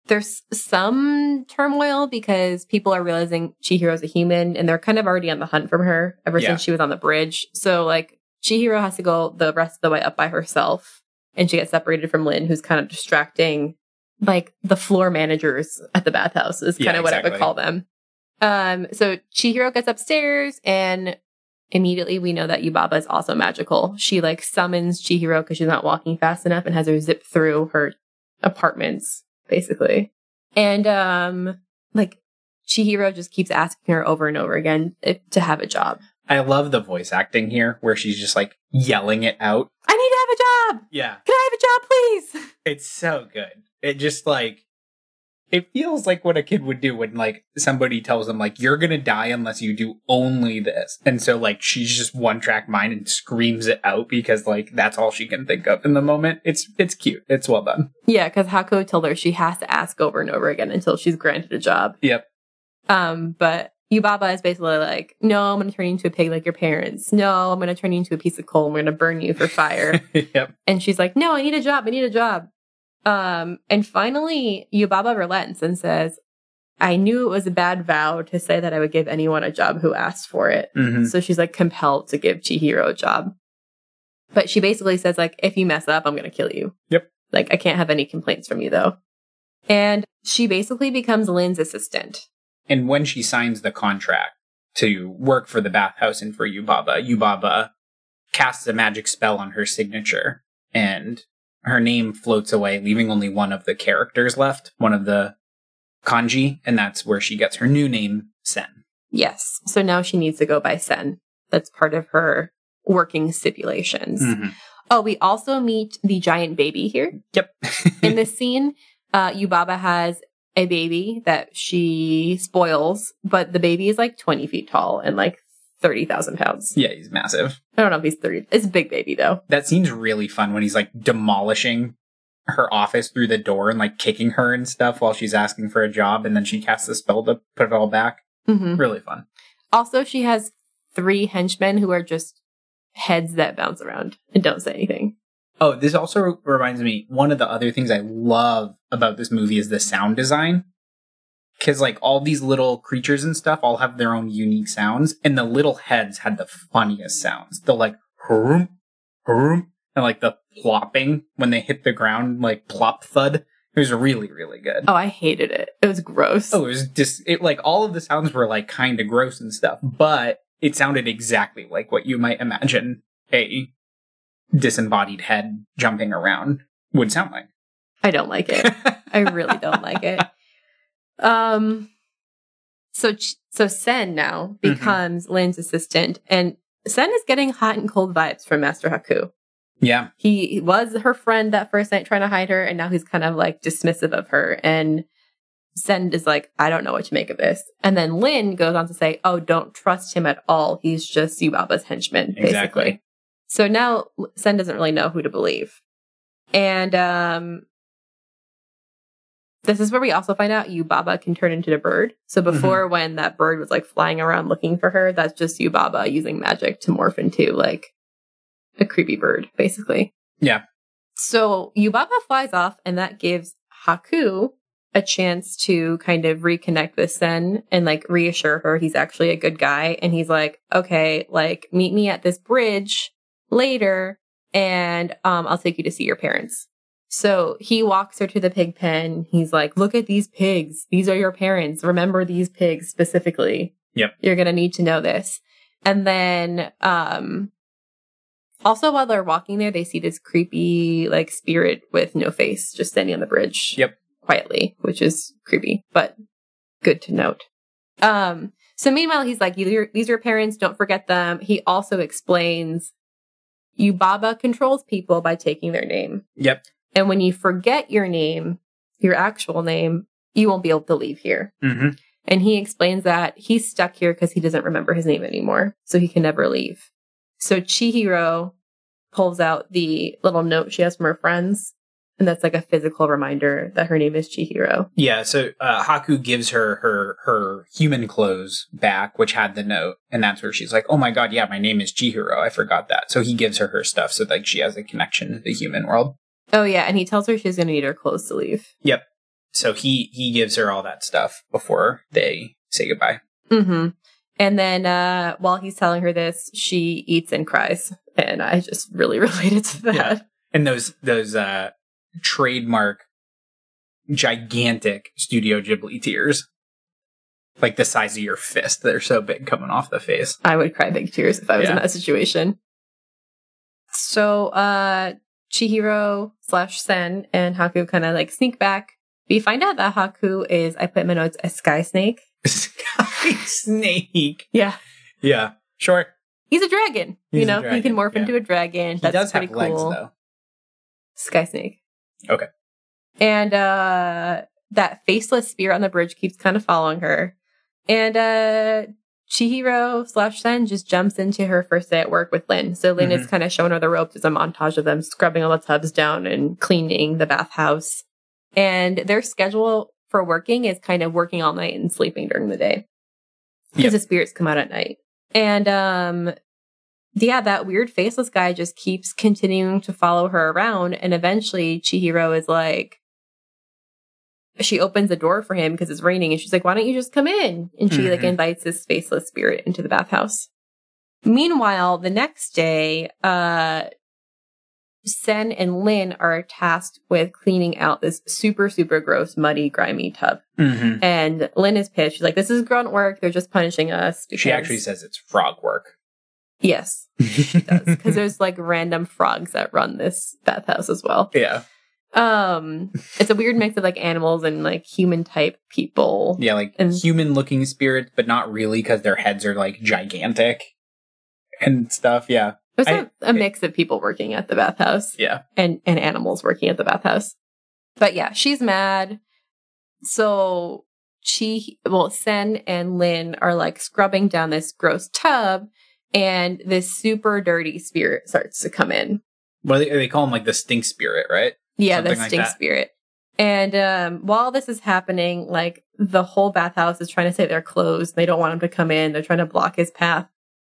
there's some turmoil because people are realizing Chihiro's a human and they're kind of already on the hunt from her ever Yeah. since she was on the bridge. So like Chihiro has to go the rest of the way up by herself and she gets separated from Lin, who's kind of distracting like the floor managers at the bathhouse is kind Yeah, of what I would call them. Um, so Chihiro gets upstairs and immediately we know that Yubaba is also magical. She like summons Chihiro because she's not walking fast enough and has her zip through her apartments, basically. And um like Chihiro just keeps asking her over and over again if, to have a job. I love the voice acting here where she's just like yelling it out. I need to have a job. Yeah. Can I have a job, please? It's so good. It just like it feels like what a kid would do when like somebody tells them like you're gonna die unless you do only this. And so like she's just one track mind and screams it out because like that's all she can think of in the moment. It's it's cute. It's well done. Yeah, because Haku told her she has to ask over and over again until she's granted a job. Yep. Um, but Yubaba is basically like, no, I'm going to turn you into a pig like your parents. No, I'm going to turn you into a piece of coal. I'm going to burn you for fire. yep. and she's like, no, I need a job. I need a job. Um, and finally, Yubaba relents and says, I knew it was a bad vow to say that I would give anyone a job who asked for it. Mhm. So she's like compelled to give Chihiro a job. But she basically says, like, if you mess up, I'm going to kill you. Yep. Like, I can't have any complaints from you, though. And she basically becomes Lin's assistant. And when she signs the contract to work for the bathhouse and for Yubaba, Yubaba casts a magic spell on her signature and her name floats away, leaving only one of the characters left, one of the kanji, and that's where she gets her new name, Sen. Yes. So now she needs to go by Sen. That's part of her working stipulations. Mhm. Oh, we also meet the giant baby here. Yep. In this scene, uh, Yubaba has a baby that she spoils, but the baby is like 20 feet tall and like 30,000 pounds. yeah, he's massive. I don't know if he's 30. It's a big baby though. That seems really fun when he's like demolishing her office through the door and like kicking her and stuff while she's asking for a job, and then she casts a spell to put it all back. hmm Really fun. Also, she has three henchmen who are just heads that bounce around and don't say anything. Oh, this also reminds me, one of the other things I love about this movie is the sound design. Cause like all these little creatures and stuff all have their own unique sounds, and the little heads had the funniest sounds. The like hurrum, hurrum, and like the plopping when they hit the ground, like plop thud. It was really, really good. Oh, I hated it. It was gross. Oh, it was just it like all of the sounds were like kind of gross and stuff, but it sounded exactly like what you might imagine a disembodied head jumping around would sound like. I don't like it. I really don't like it. Um, so so Sen now Mhm. becomes Lin's assistant, and Sen is getting hot and cold vibes from Master Haku. Yeah, He he was her friend that first night trying to hide her, and now he's kind of like dismissive of her. And Sen is like, I don't know what to make of this. And then Lin goes on to say, Oh, don't trust him at all. He's just Yubaba's henchman, basically. Exactly. So now Sen doesn't really know who to believe. And um this is where we also find out Yubaba can turn into a bird. So Mm-hmm. before when that bird was like flying around looking for her, that's just Yubaba using magic to morph into like a creepy bird, basically. Yeah. So Yubaba flies off and that gives Haku a chance to kind of reconnect with Sen and like reassure her he's actually a good guy. And he's like, okay, like meet me at this bridge later and um, I'll take you to see your parents. So he walks her to the pig pen. He's like, look at these pigs. These are your parents. Remember these pigs specifically. Yep. You're going to need to know this. And then, um, also while they're walking there, they see this creepy, like, spirit with no face just standing on the bridge. Yep. Quietly, which is creepy, but good to note. Um, so meanwhile, he's like, these are, these are your parents. Don't forget them. He also explains Yubaba controls people by taking their name. Yep. And when you forget your name, your actual name, you won't be able to leave here. hmm And he explains that he's stuck here because he doesn't remember his name anymore. So he can never leave. So Chihiro pulls out the little note she has from her friends. And that's like a physical reminder that her name is Chihiro. Yeah. So uh, Haku gives her her her human clothes back, which had the note, and that's where she's like, "Oh my god, yeah, my name is Chihiro. I forgot that." So he gives her her stuff, so like she has a connection to the human world. Oh, yeah. And he tells her she's going to need her clothes to leave. Yep. So he he gives her all that stuff before they say goodbye. hmm And then uh, while he's telling her this, she eats and cries. And I just really related to that. Yeah. And those those uh trademark gigantic Studio Ghibli tears. like the size of your fist. They're so big coming off the face. I would cry big tears if I was in that situation. So, uh, Chihiro slash Sen and Haku kind of like sneak back. We find out that Haku is, I put in my notes, a sky snake. Sky snake. Yeah. Yeah, sure. He's a dragon. He's you know, he can morph yeah. into a dragon. He That's does pretty have cool. legs though. Sky snake. Okay. And uh that faceless spear on the bridge keeps kind of following her. And uh Chihiro slash Sen just jumps into her first day at work with Lin. So Lin Mm-hmm. is kind of showing her the ropes. There's a montage of them scrubbing all the tubs down and cleaning the bathhouse. And their schedule for working is kind of working all night and sleeping during the day. Because Yep. the spirits come out at night. And um yeah, that weird faceless guy just keeps continuing to follow her around. And eventually Chihiro is like, she opens the door for him because it's raining and she's like, why don't you just come in? And she like Mhm. invites this faceless spirit into the bathhouse. Meanwhile, the next day, uh, Sen and Lin are tasked with cleaning out this super, super gross, muddy, grimy tub. Mm-hmm. And Lin is pissed. She's like, this is grunt work. They're just punishing us. She actually says it's frog work. Yes, because there's like random frogs that run this bathhouse as well. yeah, Um, it's a weird mix of like animals and like human type people. yeah, like And- human-looking spirits, but not really because their heads are like gigantic and stuff. Yeah, There's I- a a mix of people working at the bathhouse yeah. and and animals working at the bathhouse. But yeah, she's mad. So she, well, Sen and Lin are like scrubbing down this gross tub, and this super dirty spirit starts to come in. Well, they, they call him like the stink spirit, right? Yeah, Something the like stink that. spirit. And um, while this is happening, like the whole bathhouse is trying to say they're closed. They don't want him to come in. They're trying to block his path.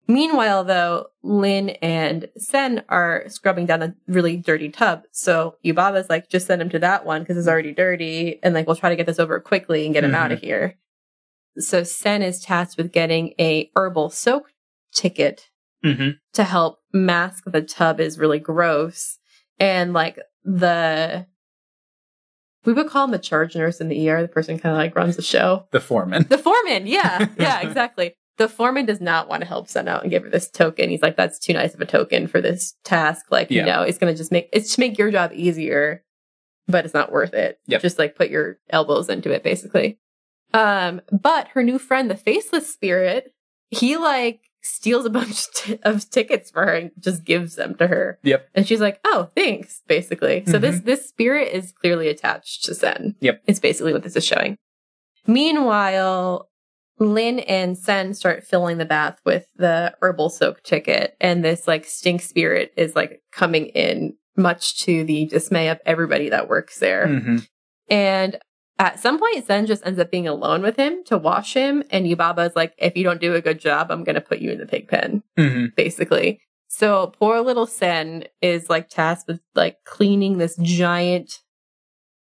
Meanwhile, though, Lin and Sen are scrubbing down a really dirty tub. So Yubaba's like, just send him to that one because it's already dirty. And like, we'll try to get this over quickly and get him Mhm. out of here. So Sen is tasked with getting a herbal soak ticket Mm-hmm. to help mask the tub is really gross. And like the we would call him the charge nurse in the ER, the person kind of like runs the show. The foreman. The foreman, yeah, yeah, exactly. The foreman does not want to help Sen out and give her this token. He's like, that's too nice of a token for this task. Like, Yeah. you know, it's gonna just make it's to make your job easier, but it's not worth it. Yep. Just like put your elbows into it, basically. Um, but her new friend, the faceless spirit, he like steals a bunch t- of tickets for her and just gives them to her. Yep. And she's like, "Oh, thanks." Basically, so Mhm. this this spirit is clearly attached to Sen. Yep. It's basically what this is showing. Meanwhile, Lin and Sen start filling the bath with the herbal soak ticket, and this like stink spirit is like coming in, much to the dismay of everybody that works there. Mm-hmm. And at some point, Sen just ends up being alone with him to wash him. And Yubaba is like, if you don't do a good job, I'm going to put you in the pig pen, Mm-hmm. basically. So poor little Sen is like tasked with like cleaning this giant,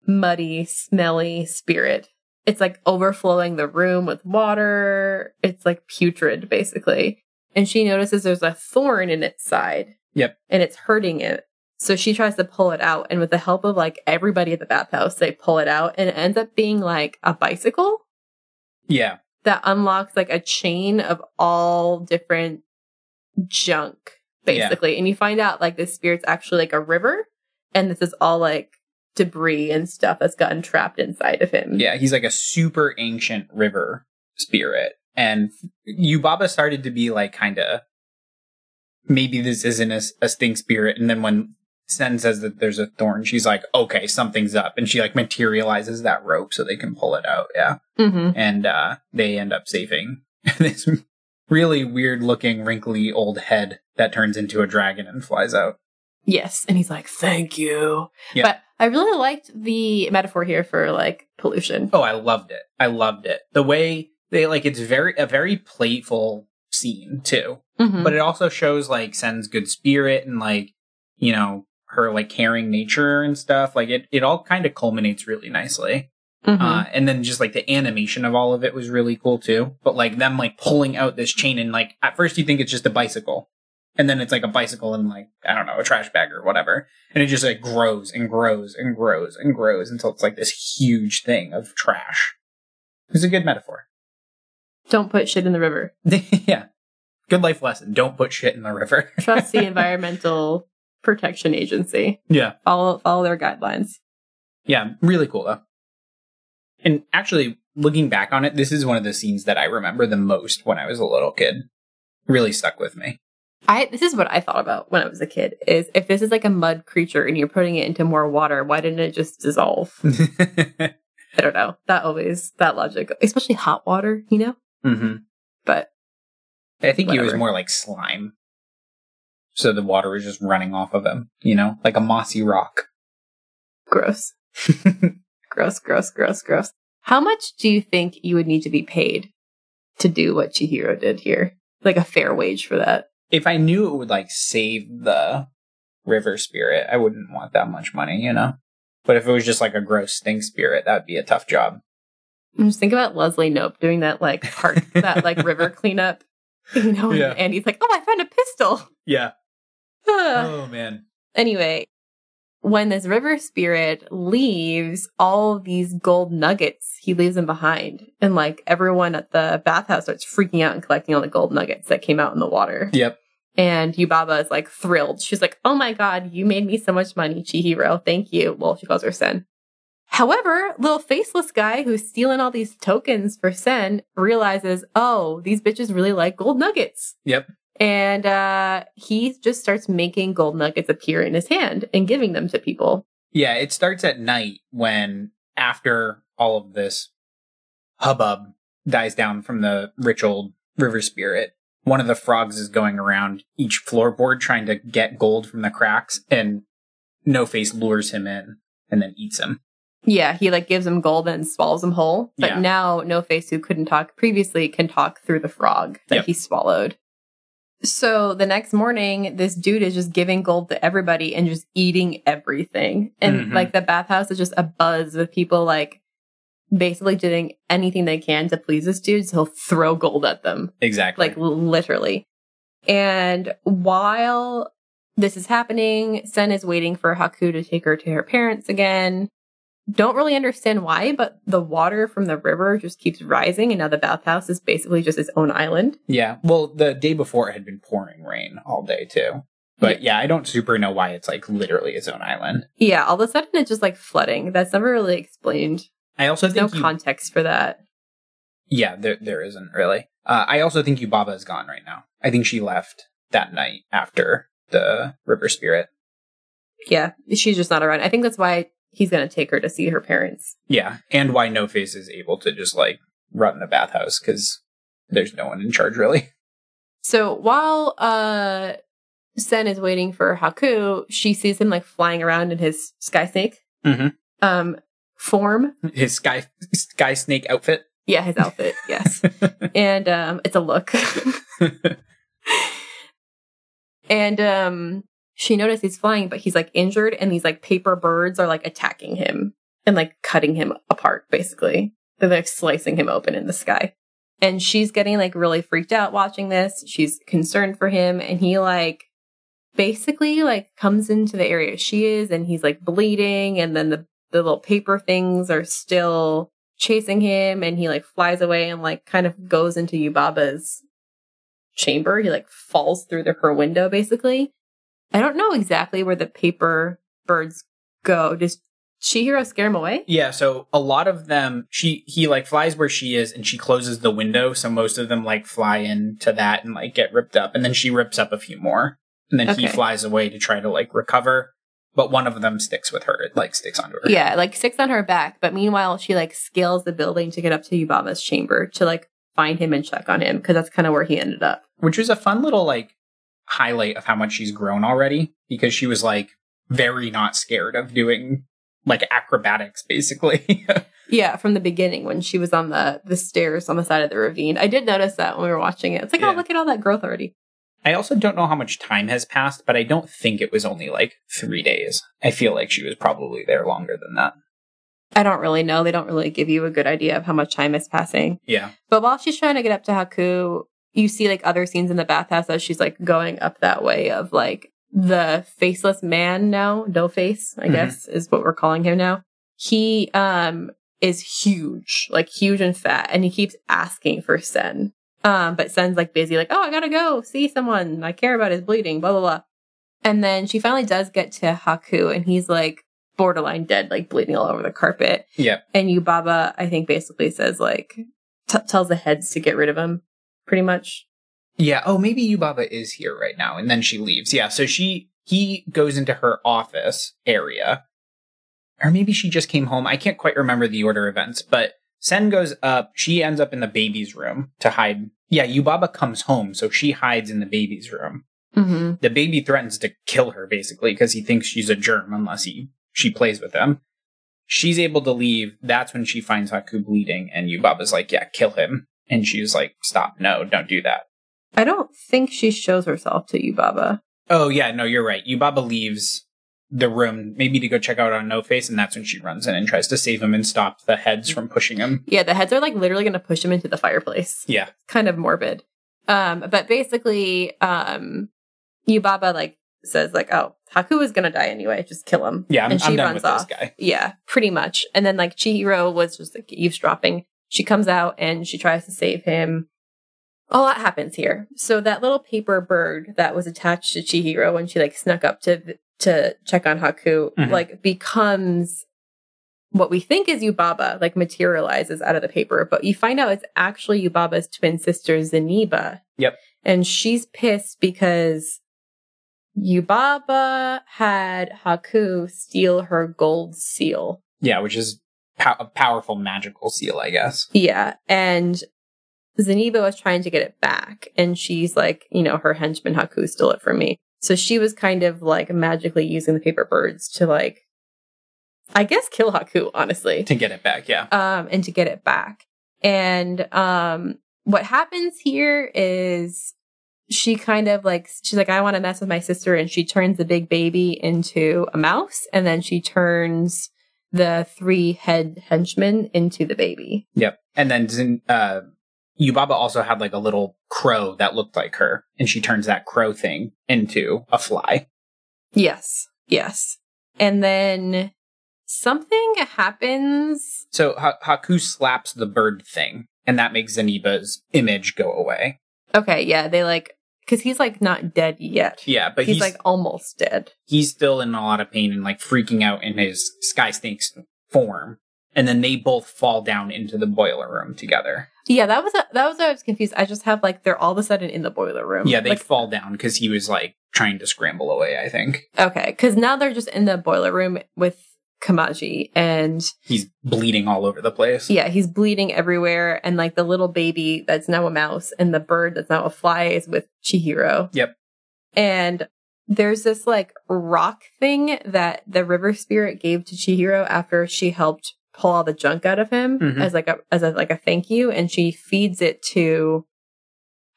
muddy, smelly spirit. It's like overflowing the room with water. It's like putrid, basically. And she notices there's a thorn in its side. Yep. And it's hurting it. So she tries to pull it out. And with the help of like everybody at the bathhouse, they pull it out. And it ends up being like a bicycle Yeah. that unlocks like a chain of all different junk, Yeah. basically. And you find out like this spirit's actually like a river. And this is all like debris and stuff that's gotten trapped inside of him. Yeah. He's like a super ancient river spirit. And Yubaba started to be like kind of maybe this isn't a, a stink spirit. And then when Sen says that there's a thorn, she's like, okay, something's up. And she like materializes that rope so they can pull it out. Yeah. hmm And uh, they end up saving this really weird looking, wrinkly old head that turns into a dragon and flies out. Yes. And he's like, thank you. Yeah. But I really liked the metaphor here for like pollution. Oh, I loved it. I loved it. The way they like it's very a very playful scene too. Mhm. But it also shows like Sen's good spirit and like, you know, her like caring nature and stuff. Like it it all kind of culminates really nicely. Mhm. Uh and then just like the animation of all of it was really cool too. But like them like pulling out this chain and like at first you think it's just a bicycle. And then it's like a bicycle and like, I don't know, a trash bag or whatever. And it just like grows and grows and grows and grows until it's like this huge thing of trash. It's a good metaphor. Don't put shit in the river. yeah. Good life lesson. Don't put shit in the river. Trust the Environmental Protection Agency. yeah. Follow follow their guidelines. Yeah. Really cool though. And actually, looking back on it, this is one of the scenes that I remember the most when I was a little kid. Really stuck with me. I this is what I thought about when I was a kid is if this is like a mud creature and you're putting it into more water, why didn't it just dissolve? I don't know. That always that logic, especially hot water, you know? hmm But I think he was more like slime. So the water was just running off of him, you know, like a mossy rock. gross. gross, gross, gross, gross. How much do you think you would need to be paid to do what Chihiro did here? Like a fair wage for that? if I knew it would like save the river spirit, I wouldn't want that much money, you know? But if it was just like a gross stink spirit, that would be a tough job. I'm just think about Leslie Knope doing that like park that like river cleanup. You know, Yeah. and he's like, Oh, I found a pistol. Yeah. Oh man. anyway, when this river spirit leaves all these gold nuggets, he leaves them behind. And like everyone at the bathhouse starts freaking out and collecting all the gold nuggets that came out in the water. Yep. And Yubaba is like thrilled. She's like, Oh my God, you made me so much money, Chihiro. Thank you. Well, she calls her Sen. However, little faceless guy who's stealing all these tokens for Sen realizes, oh, these bitches really like gold nuggets. Yep. And uh, he just starts making gold nuggets appear in his hand and giving them to people. Yeah, it starts at night when after all of this hubbub dies down from the rich old river spirit, one of the frogs is going around each floorboard trying to get gold from the cracks and No Face lures him in and then eats him. Yeah, he like gives him gold and swallows him whole. But Yeah. now No Face, who couldn't talk previously, can talk through the frog that Yep. he swallowed. So the next morning, this dude is just giving gold to everybody and just eating everything. And Mhm. like the bathhouse is just a buzz with people like basically doing anything they can to please this dude. So he'll throw gold at them. Exactly. like literally. And while this is happening, Sen is waiting for Haku to take her to her parents again. Don't really understand why, but the water from the river just keeps rising, and now the bathhouse is basically just its own island. Yeah. Well, the day before it had been pouring rain all day too. But yeah, I don't super know why it's like literally its own island. Yeah, all of a sudden it's just like flooding. That's never really explained. I also think no you, context for that. yeah, there there isn't really. Uh, I also think Yubaba is gone right now. I think she left that night after the river spirit. Yeah, she's just not around. I think that's why he's going to take her to see her parents. Yeah, and why No Face is able to just like run the bathhouse because there's no one in charge really. So while uh Sen is waiting for Haku, she sees him like flying around in his sky snake Mhm. um form. His sky sky snake outfit. Yeah, his outfit, yes. And um it's a look. and um she noticed he's flying, but he's like injured and these like paper birds are like attacking him and like cutting him apart, basically. They're like slicing him open in the sky. And she's getting like really freaked out watching this. She's concerned for him and he like basically like comes into the area she is and he's like bleeding and then the, the little paper things are still chasing him and he like flies away and like kind of goes into Yubaba's chamber. He like falls through the, her window basically. I don't know exactly where the paper birds go. Does she Chihiro scare him away? Yeah, so a lot of them she he like flies where she is and she closes the window, so most of them like fly into that and like get ripped up and then she rips up a few more. And then he flies away to try to like recover, but one of them sticks with her. It like sticks onto her. Yeah, like sticks on her back. But meanwhile, she like scales the building to get up to Yubaba's chamber to like find him and check on him because that's kind of where he ended up. Which was a fun little like highlight of how much she's grown already because she was like very not scared of doing like acrobatics basically. Yeah, from the beginning when she was on the the stairs on the side of the ravine. I did notice that when we were watching it. It's like, oh, Yeah. oh, look at all that growth already. I also don't know how much time has passed, but I don't think it was only like three days. I feel like she was probably there longer than that. I don't really know. They don't really give you a good idea of how much time is passing. Yeah. But while she's trying to get up to Haku, you see like other scenes in the bathhouse as she's like going up that way of like the faceless man now, no face, I Mhm. guess is what we're calling him now. He um is huge, like huge and fat, and he keeps asking for Sen. Um, but Sen's like busy, like, oh, I gotta go see someone. I care about his bleeding, blah blah blah. And then she finally does get to Haku, and he's like borderline dead, like bleeding all over the carpet. Yep. And Yubaba, I think, basically says like t- tells the heads to get rid of him, pretty much. Yeah. Oh, maybe Yubaba is here right now, and then she leaves. Yeah. So she he goes into her office area, or maybe she just came home. I can't quite remember the order of events, but Sen goes up. She ends up in the baby's room to hide. Yeah, Yubaba comes home, so she hides in the baby's room. Mm-hmm. The baby threatens to kill her basically because he thinks she's a germ unless he she plays with him. She's able to leave. That's when she finds Haku bleeding, and Yubaba's like, "Yeah, kill him." And she's like, "Stop! No, don't do that." I don't think she shows herself to Yubaba. Oh yeah, no, you're right. Yubaba leaves the room maybe to go check out on No Face, and that's when she runs in and tries to save him and stop the heads from pushing him. Yeah, the heads are like literally going to push him into the fireplace. Yeah, Kind of morbid. Um, but basically, um, Yubaba like says like, "Oh, Haku is going to die anyway. Just kill him." yeah, I'm, and I'm she done runs with off. this guy. Yeah, pretty much. And then like Chihiro was just like eavesdropping. She comes out and she tries to save him. A lot happens here. So that little paper bird that was attached to Chihiro when she like snuck up to to check on Haku Mhm. like becomes what we think is Yubaba, like materializes out of the paper, but you find out it's actually Yubaba's twin sister Zeniba. Yep. And she's pissed because Yubaba had Haku steal her gold seal. Yeah, which is pow- a powerful magical seal, I guess. Yeah. And Zeniba was trying to get it back. And she's like, you know, her henchman Haku stole it from me. So she was kind of like magically using the paper birds to like, I guess kill Haku, honestly. To get it back, yeah. um, and to get it back. And um, what happens here is she kind of like she's like, I want to mess with my sister, and she turns the big baby into a mouse, and then she turns the three head henchmen into the baby. Yep. And then uh, Yubaba also had like a little crow that looked like her, and she turns that crow thing into a fly. Yes, yes. And then something happens. So ha- Haku slaps the bird thing, and that makes Zeniba's image go away. Okay, yeah, they like because he's like not dead yet. Yeah, but he's, he's like almost dead. he's still in a lot of pain and like freaking out in his sky snake's form. And then they both fall down into the boiler room together. Yeah, that was a, that was I was confused. I just have like they're all of a sudden in the boiler room. Yeah, they like, fall down because he was like trying to scramble away. I think okay, because now they're just in the boiler room with Kamaji, and he's bleeding all over the place. yeah, he's bleeding everywhere, and like the little baby that's now a mouse, and the bird that's now a fly is with Chihiro. Yep. And there's this like rock thing that the river spirit gave to Chihiro after she helped pull all the junk out of him Mhm. as like a as a like a thank you, and she feeds it to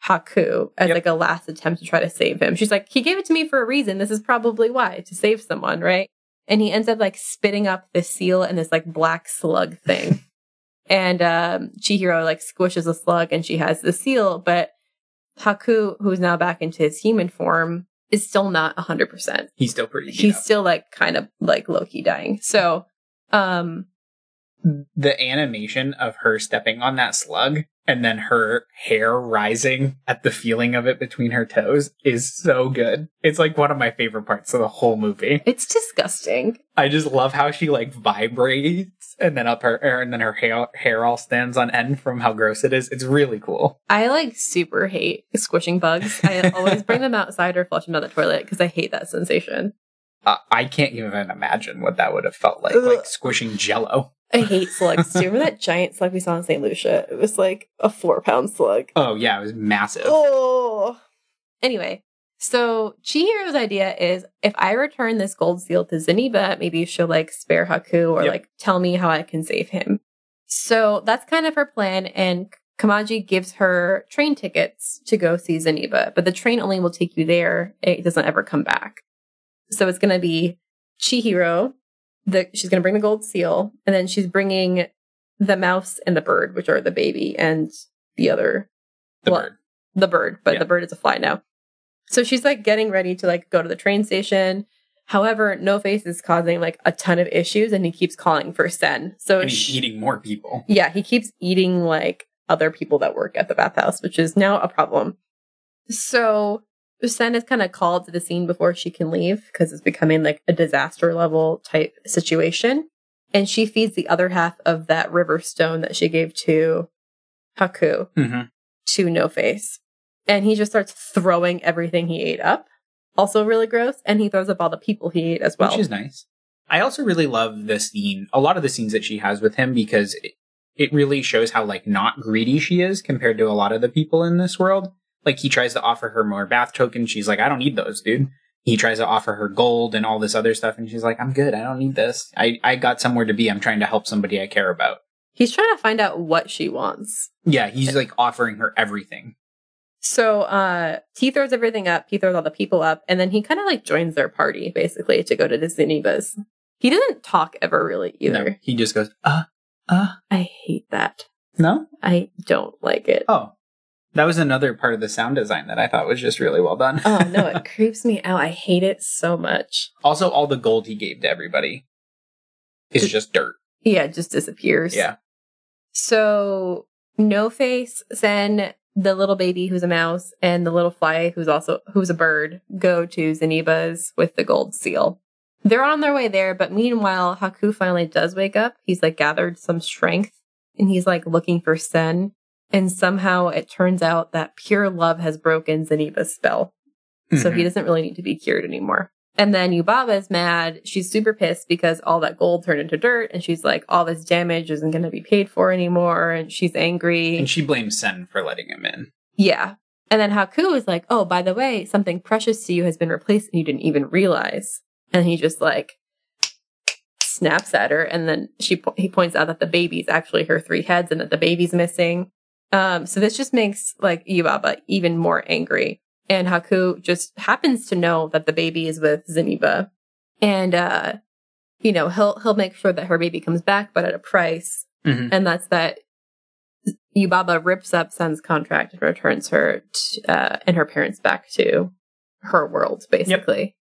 Haku as Yep. like a last attempt to try to save him. She's like, he gave it to me for a reason. This is probably why to save someone, right? And he ends up like spitting up this seal and this like black slug thing. and um Chihiro like squishes the slug and she has the seal, but Haku, who's now back into his human form, is still not hundred percent. He's still pretty. He's up. still like kind of like low key dying. So um the animation of her stepping on that slug and then her hair rising at the feeling of it between her toes is so good. It's like one of my favorite parts of the whole movie. it's disgusting. I just love how she like vibrates and then up her er, and then her hair hair all stands on end from how gross it is. It's really cool. I like super hate squishing bugs. I always bring them outside or flush them down the toilet because I hate that sensation. Uh, I can't even imagine what that would have felt like, like squishing jello. I hate slugs. Do you remember that giant slug we saw in St. Lucia? It was like a four pound slug. Oh yeah, it was massive. Oh. Anyway, so Chihiro's idea is if I return this gold seal to Zeniba, maybe she'll like spare Haku or Yep. like tell me how I can save him. So that's kind of her plan. And Kamaji gives her train tickets to go see Zeniba, but the train only will take you there. It doesn't ever come back. So it's going to be Chihiro. The, she's going to bring the gold seal and then she's bringing the mouse and the bird, which are the baby and the other the well, bird. the bird, but Yeah. the bird is a fly now. So she's like getting ready to like go to the train station. However, No Face is causing like a ton of issues and he keeps calling for Sen. So And he's sh- eating more people. yeah, he keeps eating like other people that work at the bathhouse, which is now a problem. So Sen is kind of called to the scene before she can leave because it's becoming like a disaster level type situation. And she feeds the other half of that river stone that she gave to Haku Mm-hmm. to No Face. And he just starts throwing everything he ate up. Also really gross. And he throws up all the people he ate as well. Which is nice. I also really love the scene, a lot of the scenes that she has with him because it, it really shows how like not greedy she is compared to a lot of the people in this world. Like he tries to offer her more bath tokens. She's like, I don't need those, dude. He tries to offer her gold and all this other stuff. And she's like, I'm good. I don't need this. I, I got somewhere to be. I'm trying to help somebody I care about. He's trying to find out what she wants. Yeah. He's like offering her everything. So uh he throws everything up, he throws all the people up, and then he kind of like joins their party basically to go to the Zeniba's. He doesn't talk ever really either. No, he just goes, uh, uh, I hate that. no. I don't like it. Oh, that was another part of the sound design that I thought was just really well done. oh no, it creeps me out. I hate it so much. Also, all the gold he gave to everybody is Just- just dirt. Yeah, it just disappears. Yeah. So No Face, Sen, the little baby who's a mouse, and the little fly who's also who's a bird go to Zeniba's with the gold seal. They're on their way there, but meanwhile, Haku finally does wake up. He's like gathered some strength and he's like looking for Sen. And somehow it turns out that pure love has broken Zeniba's spell. So he Mhm. doesn't really need to be cured anymore. And then Yubaba is mad. She's super pissed because all that gold turned into dirt. And she's like, all this damage isn't going to be paid for anymore. And she's angry. and she blames Sen for letting him in. yeah. And then Haku is like, oh, by the way, something precious to you has been replaced and you didn't even realize. And he just like snaps at her. And then she po- he points out that the baby's actually her three heads and that the baby's missing. Um, so this just makes like Yubaba even more angry. And Haku just happens to know that the baby is with Zeniba. And uh, you know, he'll he'll make sure that her baby comes back, but at a price. Mhm. And that's that Yubaba rips up Sen's contract and returns her t- uh, and her parents back to her world, basically.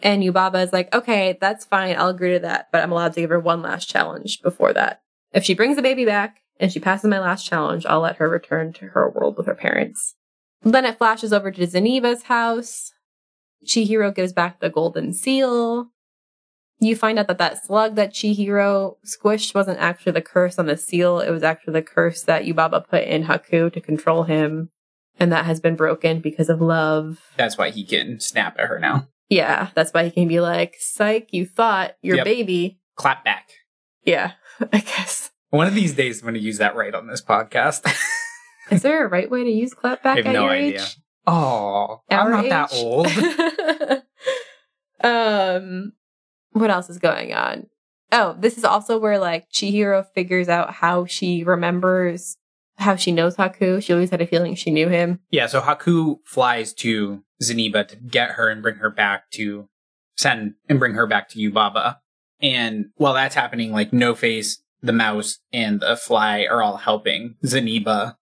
And Yubaba is like, okay, that's fine. I'll agree to that, but I'm allowed to give her one last challenge before that. If she brings the baby back and she passes my last challenge, I'll let her return to her world with her parents. Then it flashes over to Zeniba's house. Chihiro gives back the golden seal. You find out that that slug that Chihiro squished wasn't actually the curse on the seal. It was actually the curse that Yubaba put in Haku to control him. And that has been broken because of love. That's why he can snap at her now. Yeah, that's why he can be like, psych, you thought your Yep. baby. Clap back. Yeah, I guess. One of these days, I'm going to use that right on this podcast. Is there a right way to use clapback I have at no your idea. age? Oh, I'm not that old. um, what else is going on? Oh, this is also where like Chihiro figures out how she remembers how she knows Haku. She always had a feeling she knew him. Yeah, so Haku flies to Zeniba to get her and bring her back to Sen and bring her back to Yubaba. And while that's happening, like No Face, the mouse, and the fly are all helping Zeniba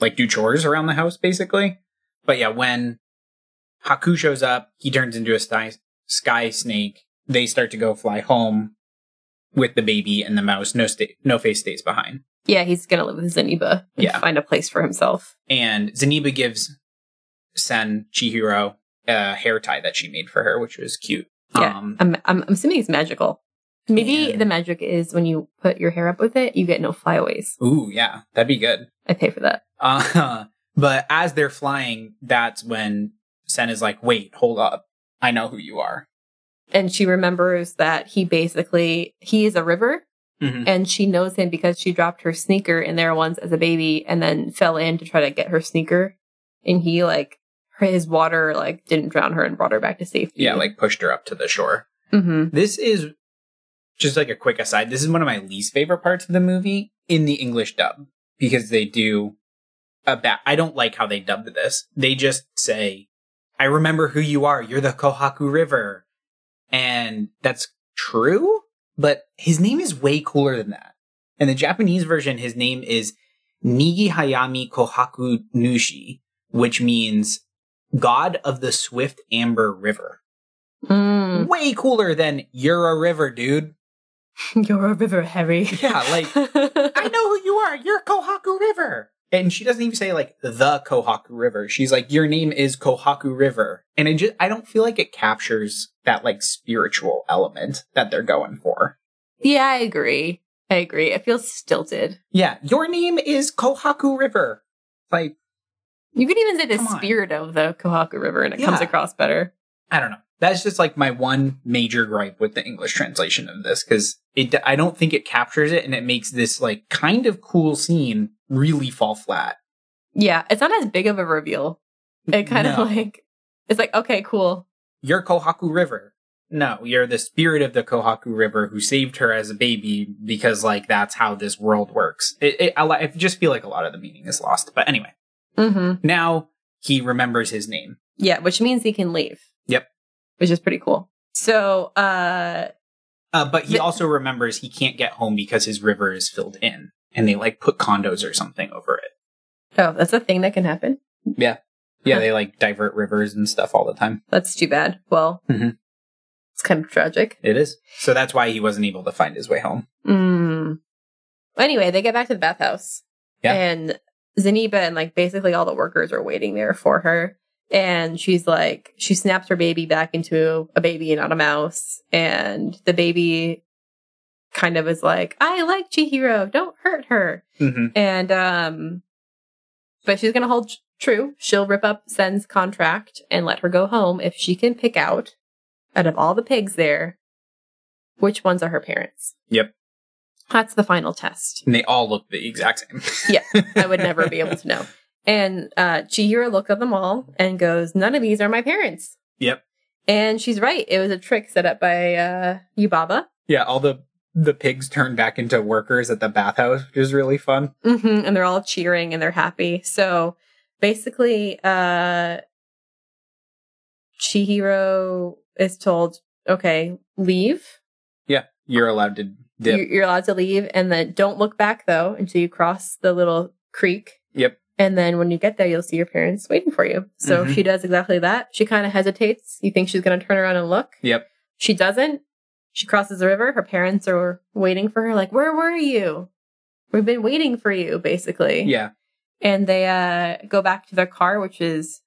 like do chores around the house, basically. But yeah, when Haku shows up, he turns into a sky, sky snake. They start to go fly home with the baby and the mouse. No, sta- no face stays behind. Yeah, he's gonna live with Zeniba and Yeah. find a place for himself. and Zeniba gives Sen Chihiro a hair tie that she made for her, which was cute. Yeah. Um, I'm, I'm, I'm assuming it's magical. Maybe the magic is when you put your hair up with it, you get no flyaways. ooh, yeah, that'd be good. I pay for that. Uh, but as they're flying, that's when Sen is like, "Wait, hold up, I know who you are." And she remembers that he basically he is a river Mhm. and she knows him because she dropped her sneaker in there once as a baby and then fell in to try to get her sneaker. And he like his water like didn't drown her and brought her back to safety. Yeah, like pushed her up to the shore. hmm This is just like a quick aside. This is one of my least favorite parts of the movie in the English dub because they do a bad. I don't like how they dubbed this. They just say, "I remember who you are. You're the Kohaku River," and that's true. But his name is way cooler than that. In the Japanese version, his name is Nigi Hayami Kohaku Nushi, which means God of the Swift Amber River. Mm. Way cooler than you're a river, dude. You're a river, Harry. Yeah, like I know who you are. You're Kohaku River. And she doesn't even say like the Kohaku River. She's like, your name is Kohaku River. And I just, I don't feel like it captures that like spiritual element that they're going for. yeah, I agree. I agree. It feels stilted. Yeah, your name is Kohaku River. Like, You could even say the Come on. spirit of the Kohaku River and it comes across better. I don't know. That's just like my one major gripe with the English translation of this because it, I don't think it captures it and it makes this like kind of cool scene really fall flat. Yeah, it's not as big of a reveal. It kind No. of like, it's like, okay, cool. you're Kohaku River. No, you're the spirit of the Kohaku River who saved her as a baby because, like, that's how this world works. It, it, I, I just feel like a lot of the meaning is lost. But anyway, Mm-hmm. now he remembers his name. Yeah, which means he can leave. Yep. Which is pretty cool. So, uh, Uh, but he The- also remembers he can't get home because his river is filled in, and they like put condos or something over it. oh, that's a thing that can happen. Yeah, Huh. they like divert rivers and stuff all the time. That's too bad. Well, Mhm. it's kind of tragic. It is. So that's why he wasn't able to find his way home. Mm. Anyway, they get back to the bathhouse. Yeah. And Zeniba and like basically all the workers are waiting there for her. And she's like, she snaps her baby back into a baby and not a mouse. And the baby kind of is like, I like Chihiro. Don't hurt her. hmm And, um, but she's going to hold true. She'll rip up Sen's contract and let her go home if she can pick out, out of all the pigs there, which ones are her parents. Yep. That's the final test. And they all look the exact same. Yeah. I would never be able to know. And uh, Chihiro looks at them all and goes, None of these are my parents. Yep. And she's right. It was a trick set up by uh, Yubaba. Yeah, all the the pigs turn back into workers at the bathhouse, which is really fun. hmm And they're all cheering and they're happy. So basically, uh, Chihiro is told, okay, leave. Yeah, you're allowed to dip. You're, you're allowed to leave. And then don't look back, though, until you cross the little creek. Yep. And then when you get there, you'll see your parents waiting for you. So Mhm. she does exactly that. She kind of hesitates. You think she's going to turn around and look. Yep. She doesn't. She crosses the river. Her parents are waiting for her, like, where were you? We've been waiting for you, basically. Yeah. And they uh, go back to their car, which is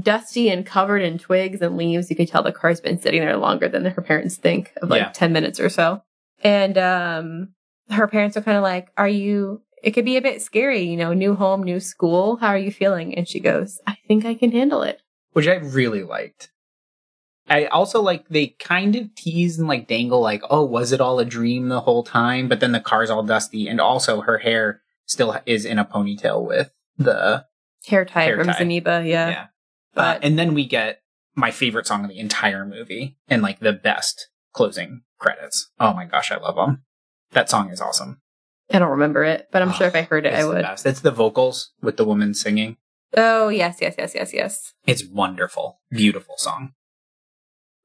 dusty and covered in twigs and leaves. You can tell the car's been sitting there longer than her parents think of like Yeah. 10 minutes or so. And um, her parents are kind of like, Are you, it could be a bit scary, you know, new home, new school. How are you feeling? And she goes, I think I can handle it. Which I really liked. I also like they kind of tease and like dangle like, oh, was it all a dream the whole time? But then the car's all dusty, and also her hair still is in a ponytail with the Hair tie Hair from tie. Zeniba. Yeah. yeah. Uh, and then we get my favorite song of the entire movie and like the best closing credits. Oh my gosh, I love them. That song is awesome. I don't remember it, but I'm sure if I ah, heard it, I would. best. It's the vocals with the woman singing. Oh, yes, yes, yes, yes, yes. It's wonderful, beautiful song.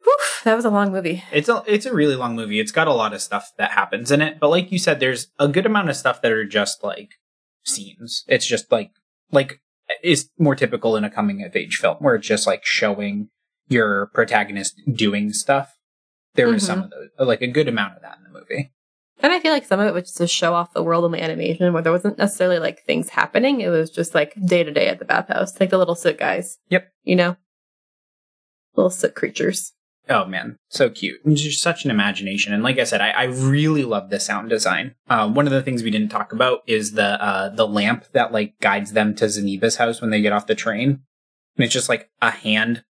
Whew, that was a long movie. It's a it's a really long movie. It's got a lot of stuff that happens in it, but like you said, there's a good amount of stuff that are just like scenes. It's just like like is more typical in a coming of age film where it's just like showing your protagonist doing stuff. There was some mm-hmm. of those, like a good amount of that in the movie. And I feel like some of it was just to show off the world and the animation where there wasn't necessarily like things happening. It was just like day to day at the bathhouse, like the little soot guys. Yep. You know? Little soot creatures. Oh man, so cute. And just such an imagination. And like I said, I, I really love the sound design. Uh, one of the things we didn't talk about is the uh, the lamp that like guides them to Zeniba's house when they get off the train. And it's just like a hand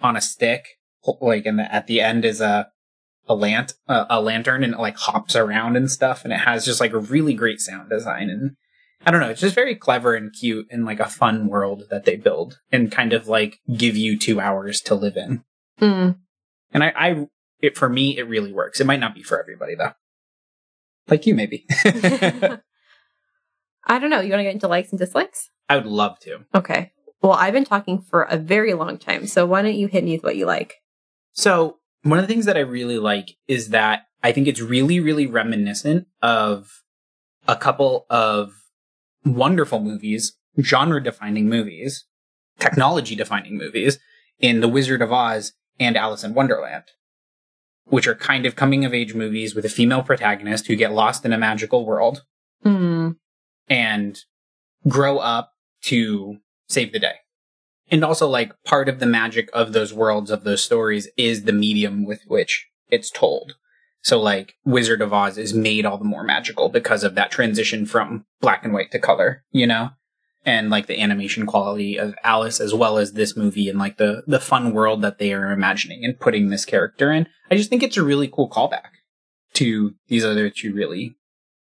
on a stick, like, and the, at the end is a a lant a, a lantern, and it like hops around and stuff. And it has just like a really great sound design. And I don't know, it's just very clever and cute and like a fun world that they build and kind of like give you two hours to live in. Mm. And I, I, it for me, it really works. It might not be for everybody though. Like you, maybe. I don't know. You want to get into likes and dislikes? I would love to. Okay. Well, I've been talking for a very long time. So why don't you hit me with what you like? So one of the things that I really like is that I think it's really, really reminiscent of a couple of wonderful movies, genre defining movies, technology defining movies in The Wizard of Oz and Alice in Wonderland, which are kind of coming of age movies with a female protagonist who get lost in a magical world Hmm. and grow up to save the day. And also, like, part of the magic of those worlds, of those stories, is the medium with which it's told. So, like, Wizard of Oz is made all the more magical because of that transition from black and white to color, you know? And, like, the animation quality of Alice as well as this movie and, like, the, the fun world that they are imagining and putting this character in. I just think it's a really cool callback to these other two really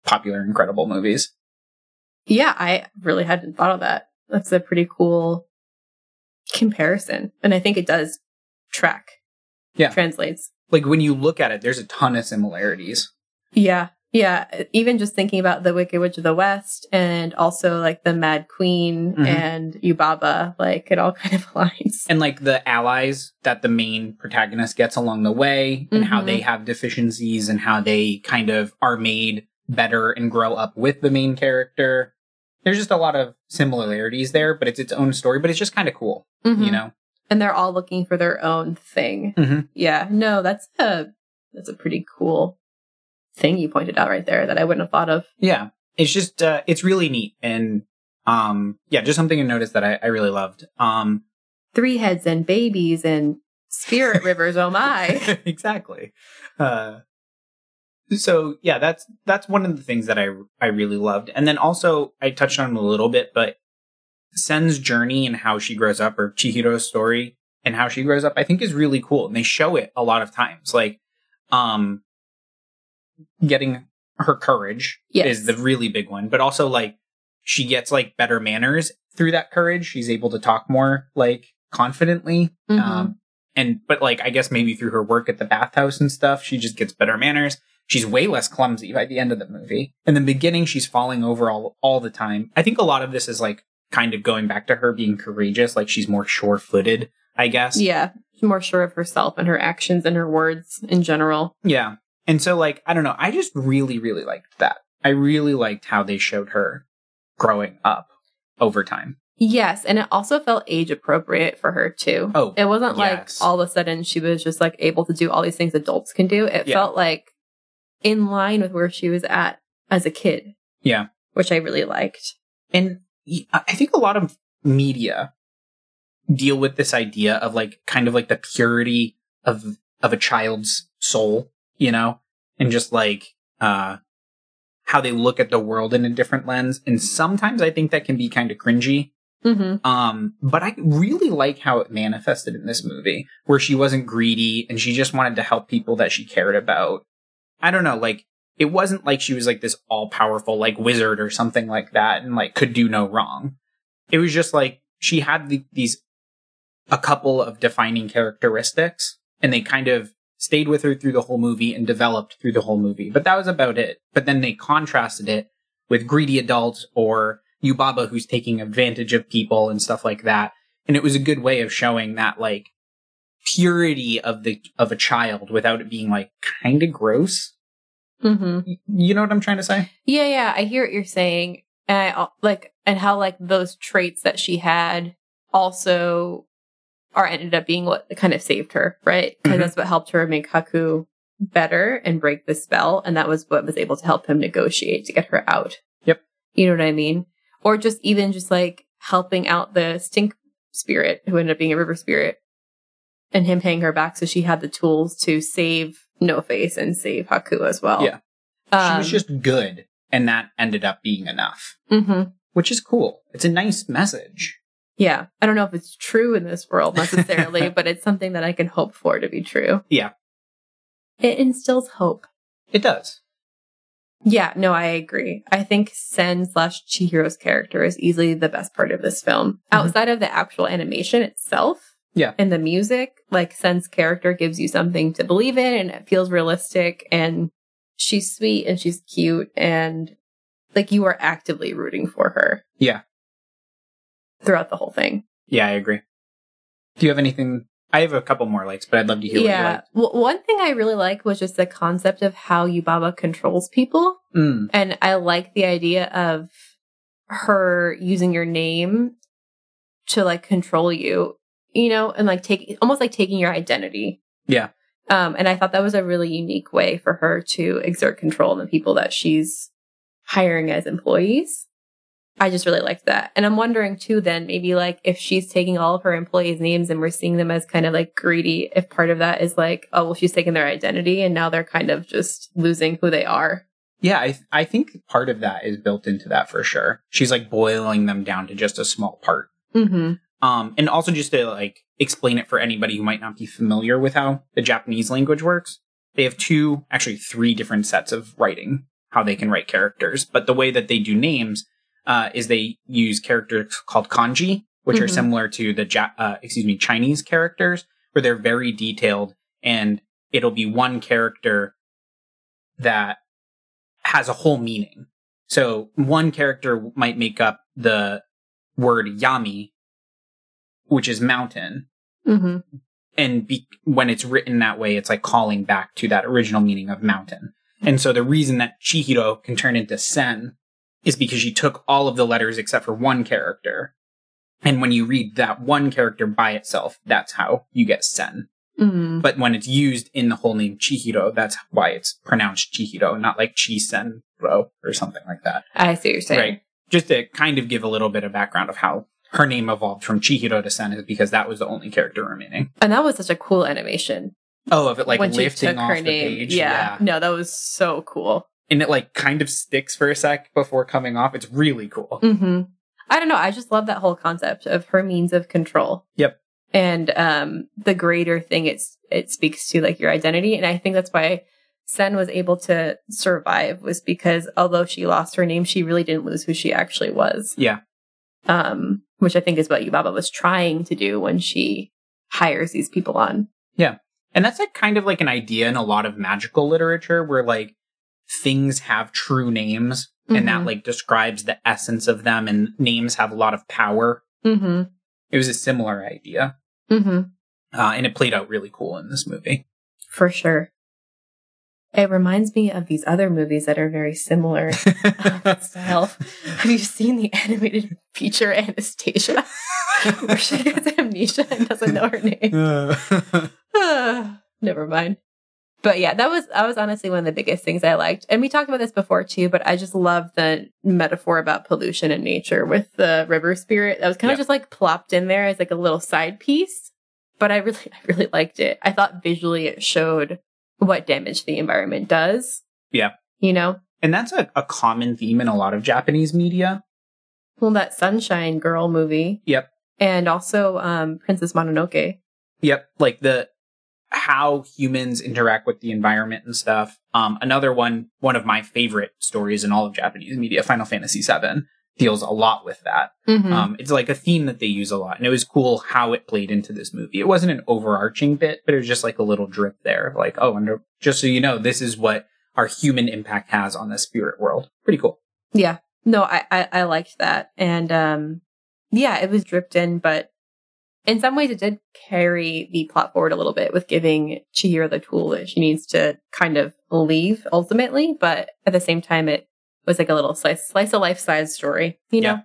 popular, incredible movies. Yeah, I really hadn't thought of that. That's a pretty cool comparison. And I think it does track. Yeah. Translates. like when you look at it, there's a ton of similarities. Yeah. Yeah. Even just thinking about the Wicked Witch of the West and also like the Mad Queen Mhm. and Yubaba, like it all kind of aligns. And like the allies that the main protagonist gets along the way and how Mhm. they have deficiencies and how they kind of are made better and grow up with the main character. There's just a lot of similarities there, but it's its own story, but it's just kind of cool, you Mhm. know? And they're all looking for their own thing. Mhm. Yeah. No, that's a that's a pretty cool thing you pointed out right there that I wouldn't have thought of. Yeah. It's just, uh, it's really neat. And, um, yeah, just something to notice that I, I really loved. Um, Three heads and babies and spirit rivers, oh my. exactly. Uh, so yeah, that's that's one of the things that I I really loved, and then also I touched on a little bit, but Sen's journey and how she grows up, or Chihiro's story and how she grows up, I think is really cool, and they show it a lot of times, like um, getting her courage Yes. is the really big one, but also like she gets like better manners through that courage. She's able to talk more like confidently. Mhm. Um, and but like I guess maybe through her work at the bathhouse and stuff, she just gets better manners. She's way less clumsy by the end of the movie. In the beginning, she's falling over all all the time. I think a lot of this is like kind of going back to her being courageous, like she's more sure footed, I guess. yeah. She's more sure of herself and her actions and her words in general. Yeah. And so like I don't know, I just really really liked that. I really liked how they showed her growing up over time. Yes, and it also felt age appropriate for her too. Oh, It wasn't yes. like all of a sudden she was just like able to do all these things adults can do. It Yeah. felt like in line with where she was at as a kid. Yeah. Which I really liked. and I think a lot of media deal with this idea of like kind of like the purity of of a child's soul, you know, and just like uh how they look at the world in a different lens. And sometimes I think that can be kind of cringy. Mm-hmm. Um, but I really like how it manifested in this movie, where she wasn't greedy and she just wanted to help people that she cared about. I don't know, like it wasn't like she was like this all powerful like wizard or something like that and like could do no wrong. It was just like she had the, these a couple of defining characteristics and they kind of stayed with her through the whole movie and developed through the whole movie. But that was about it. But then they contrasted it with greedy adults or Yubaba who's taking advantage of people and stuff like that. And it was a good way of showing that like purity of the of a child without it being like kind of gross. Mm-hmm. You know what I'm trying to say? Yeah, yeah, I hear what you're saying. And I like and how like those traits that she had also are ended up being what kind of saved her, right? Because Mhm. that's what helped her make Haku better and break the spell, and that was what was able to help him negotiate to get her out. Yep. You know what I mean? Or just even just like helping out the stink spirit who ended up being a river spirit and him paying her back so she had the tools to save No Face and save Haku as well. Yeah. she Um, was just good and that ended up being enough, mhm. which is cool. It's a nice message. Yeah. I don't know if it's true in this world necessarily, but it's something that I can hope for to be true. Yeah. It instills hope. It does. Yeah, no, I agree. I think Sen slash Chihiro's character is easily the best part of this film. Outside of the actual animation itself. Yeah. And the music, like Sen's character gives you something to believe in and it feels realistic and she's sweet and she's cute and like you are actively rooting for her. Yeah. Throughout the whole thing. Yeah, I agree. Do you have anything? I have a couple more likes, but I'd love to hear yeah. Well, one thing I really like was just the concept of how Yubaba controls people. what you like. Mm, And I like the idea of her using your name to like control you. You know, and like taking almost like taking your identity. Yeah. Um, and I thought that was a really unique way for her to exert control on the people that she's hiring as employees. I just really liked that. And I'm wondering too, then maybe like if she's taking all of her employees' names and we're seeing them as kind of like greedy, if part of that is like, oh, well, she's taking their identity and now they're kind of just losing who they are. Yeah, I, I think part of that is built into that for sure. She's like boiling them down to just a small part. Mm-hmm. Um, and also just to like explain it for anybody who might not be familiar with how the Japanese language works. They have two, actually three different sets of writing, how they can write characters. But the way that they do names uh, is they use characters called kanji, which are Mhm. similar to the ja- uh, excuse me Chinese characters, where they're very detailed, and it'll be one character that has a whole meaning. So one character might make up the word yami, which is mountain, Mm-hmm. and be, when it's written that way, it's like calling back to that original meaning of mountain. And so the reason that Chihiro can turn into Sen is because she took all of the letters except for one character. And when you read that one character by itself, that's how you get Sen. Mm-hmm. But when it's used in the whole name Chihiro, that's why it's pronounced Chihiro, not like Chi-Sen-ro or something like that. I see what you're saying. Right. Just to kind of give a little bit of background of how her name evolved from Chihiro to Sen because that was the only character remaining. And that was such a cool animation. Oh, of it like when lifting off her the name. page. Yeah. No, that was so cool. And it like kind of sticks for a sec before coming off. It's really cool. Mm-hmm. I don't know. I just love that whole concept of her means of control. Yep. And um, the greater thing it's it speaks to like your identity, and I think that's why Sen was able to survive was because although she lost her name, she really didn't lose who she actually was. Yeah. Um, which I think is what Yubaba was trying to do when she hires these people on. Yeah. And that's like kind of like an idea in a lot of magical literature where like things have true names and that Mhm. like describes the essence of them and names have a lot of power. Mm-hmm. It was a similar idea. Mm-hmm. Uh, and it played out really cool in this movie. For sure. It reminds me of these other movies that are very similar in style. Have you seen the animated feature Anastasia? Where she gets amnesia and doesn't know her name. Ah, Never mind. But yeah, that was that was honestly one of the biggest things I liked. And we talked about this before too, but I just love the metaphor about pollution and nature with the river spirit. That was kind of just like plopped in there as like a little side piece. But I really I really liked it. I thought visually it showed what damage the environment does. Yeah. You know? and that's a, a common theme in a lot of Japanese media. Well that Sunshine Girl movie. Yep. And also um Princess Mononoke. Yep. Like the how humans interact with the environment and stuff. Um, another one, one of my favorite stories in all of Japanese media, Final Fantasy VII, deals a lot with that. Mhm. Um, it's like a theme that they use a lot, and it was cool how it played into this movie. It wasn't an overarching bit, but it was just like a little drip there, of like, oh, and just so you know, this is what our human impact has on the spirit world. Pretty cool. Yeah. No, I, I, I liked that. And um yeah, it was dripped in, but in some ways it did carry the plot forward a little bit with giving Chihiro the tool that she needs to kind of leave ultimately, but at the same time it was like a little slice slice of life size story. You know? Yeah.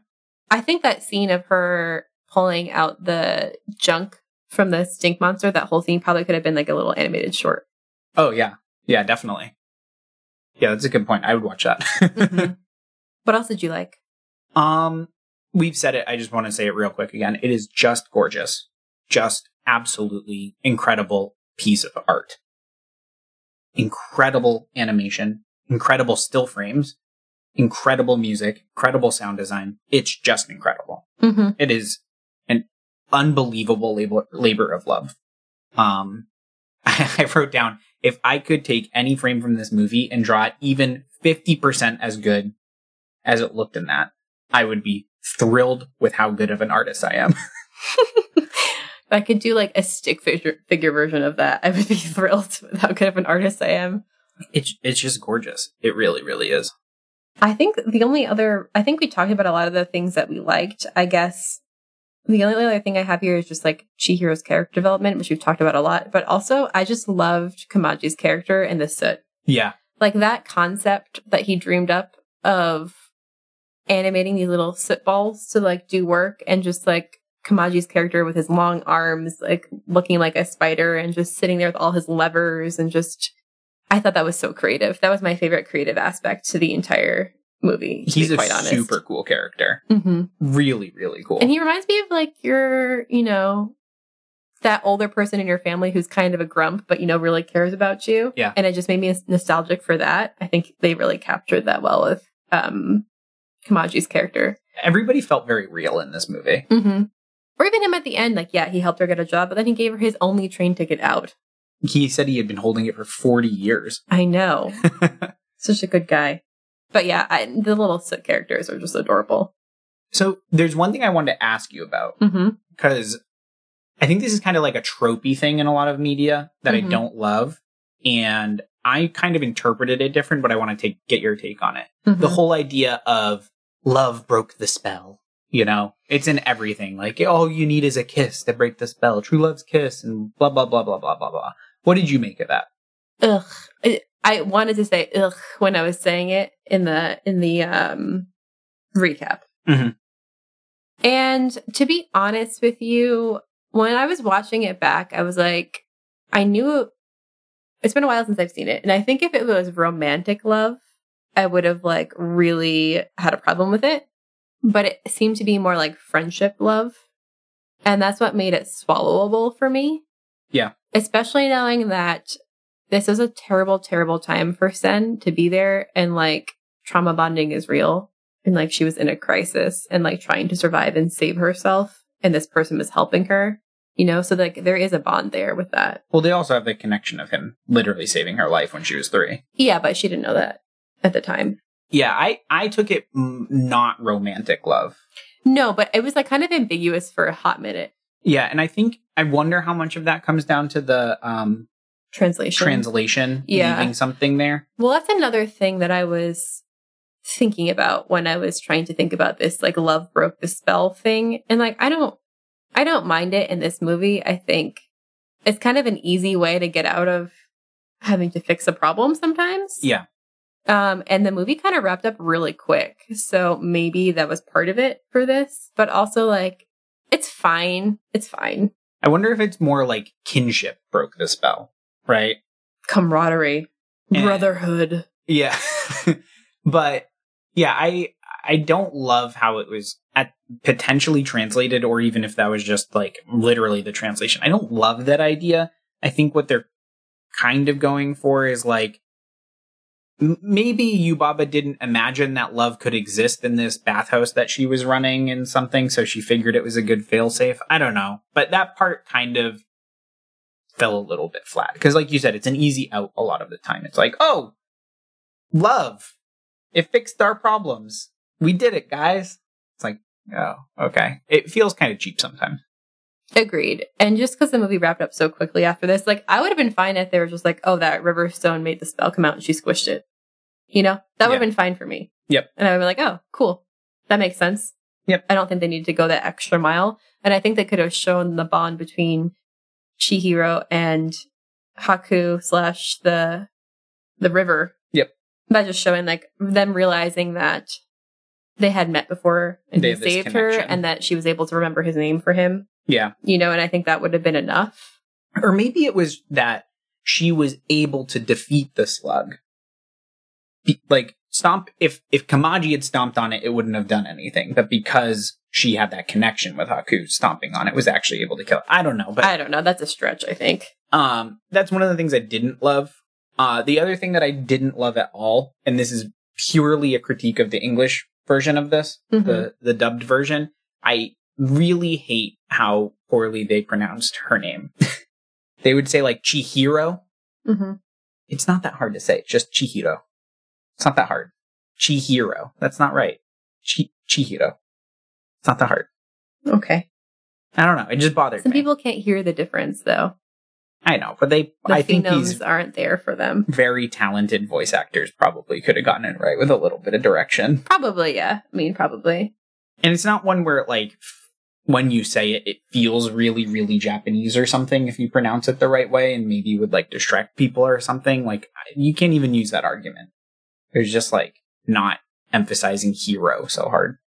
I think that scene of her pulling out the junk from the stink monster, that whole scene probably could have been like a little animated short. Oh yeah, yeah, definitely. Yeah, that's a good point. I would watch that. Mhm. what else did you like? Um, we've said it. I just want to say it real quick again. It is just gorgeous, just absolutely incredible piece of art. Incredible animation, incredible still frames, incredible music, incredible sound design. It's just incredible. Mm-hmm. It is an unbelievable labor, labor of love. Um, I wrote down if I could take any frame from this movie and draw it even 50% as good as it looked in that, I would be thrilled with how good of an artist I am. If I could do like a stick figure, figure version of that, I would be thrilled with how good of an artist I am. It's it's just gorgeous. It really, really is. I think the only other, I think we talked about a lot of the things that we liked. I guess the only other thing I have here is just like Chihiro's character development, which we've talked about a lot. But also, I just loved Kamaji's character in the soot. Yeah. Like that concept that he dreamed up of animating these little soot balls to like do work and just like Kamaji's character with his long arms, like looking like a spider and just sitting there with all his levers and just, I thought that was so creative. That was my favorite creative aspect to the entire movie. To He's a honest. super cool character. hmm Really, really cool. And he reminds me of like your, you know, that older person in your family who's kind of a grump, but you know, really cares about you. Yeah. And it just made me nostalgic for that. I think they really captured that well with um Kamaji's character. Everybody felt very real in this movie. Mm-hmm. Or even him at the end, like, yeah, he helped her get a job, but then he gave her his only train ticket out. He said he had been holding it for 40 years. I know. Such a good guy. But yeah, I, the little characters are just adorable. so there's one thing I wanted to ask you about Mm-hmm. because I think this is kind of like a tropey thing in a lot of media that Mhm. I don't love. And I kind of interpreted it different, but I want to take get your take on it. Mm-hmm. The whole idea of love broke the spell. You know, it's in everything. Like all you need is a kiss to break the spell. True love's kiss, and blah blah blah blah blah blah blah. What did you make of that? ugh. I, I wanted to say ugh when I was saying it in the in the um recap. Mhm. And to be honest with you, when I was watching it back, I was like, I knew it's been a while since I've seen it, and I think if it was romantic love, I would have like really had a problem with it. But it seemed to be more like friendship love, and that's what made it swallowable for me. Yeah. especially knowing that this is a terrible, terrible time for Sen to be there and like trauma bonding is real. And like she was in a crisis and like trying to survive and save herself. And this person was helping her, you know? So like there is a bond there with that. Well, they also have the connection of him literally saving her life when she was three. Yeah, but she didn't know that at the time. Yeah, I I took it not romantic love. No, but it was like kind of ambiguous for a hot minute. Yeah, and I think I wonder how much of that comes down to the um Translation. translation Yeah. leaving something there. Well, that's another thing that I was thinking about when I was trying to think about this like love broke the spell thing. And like I don't I don't mind it in this movie. I think it's kind of an easy way to get out of having to fix a problem sometimes. Yeah. Um and the movie kind of wrapped up really quick. So maybe that was part of it for this, but also like it's fine. It's fine. I wonder if it's more like kinship broke the spell, right? Camaraderie, Eh. brotherhood. Yeah. but yeah, I I don't love how it was at potentially translated or even if that was just like literally the translation. I don't love that idea. I think what they're kind of going for is like maybe Yubaba didn't imagine that love could exist in this bathhouse that she was running and something, so she figured it was a good failsafe. I don't know. But that part kind of fell a little bit flat. Because like you said, it's an easy out a lot of the time. It's like, oh, love. It fixed our problems. We did it, guys. It's like, oh, okay. It feels kind of cheap sometimes. Agreed. And just because the movie wrapped up so quickly after this, like I would have been fine if they were just like, oh, that Riverstone made the spell come out and she squished it. You know, that would have been fine for me. Yep. And I would have been like, oh, cool. That makes sense. Yep. I don't think they needed to go that extra mile. And I think they could have shown the bond between Chihiro and Haku slash the the river. Yep. By just showing like them realizing that they had met before and They he saved her and that she was able to remember his name for him Yeah. you know, and I think that would have been enough. Or maybe it was that she was able to defeat the slug. Be- like stomp if if Kamaji had stomped on it, it wouldn't have done anything. But because she had that connection with Haku, stomping on it was actually able to kill it. I don't know, but I don't know. That's a stretch, I think. um, that's one of the things I didn't love. Uh, the other thing that I didn't love at all, and this is purely a critique of the English version of this, Mhm. the the dubbed version. I really hate how poorly they pronounced her name. they would say like Chihiro. Mm-hmm. It's not that hard to say. It's just Chihiro. It's not that hard. Chihiro. That's not right. Chi- Chihiro. It's not that hard. Okay. I don't know. It just bothered me. Some me. people can't hear the difference, though. I know, but they. The I think these aren't there for them. very talented voice actors probably could have gotten it right with a little bit of direction. Probably, yeah. I mean, probably. And it's not one where like f- when you say it, it feels really, really Japanese or something if you pronounce it the right way, and maybe would like distract people or something. Like you can't even use that argument. There's just like not emphasizing hero so hard.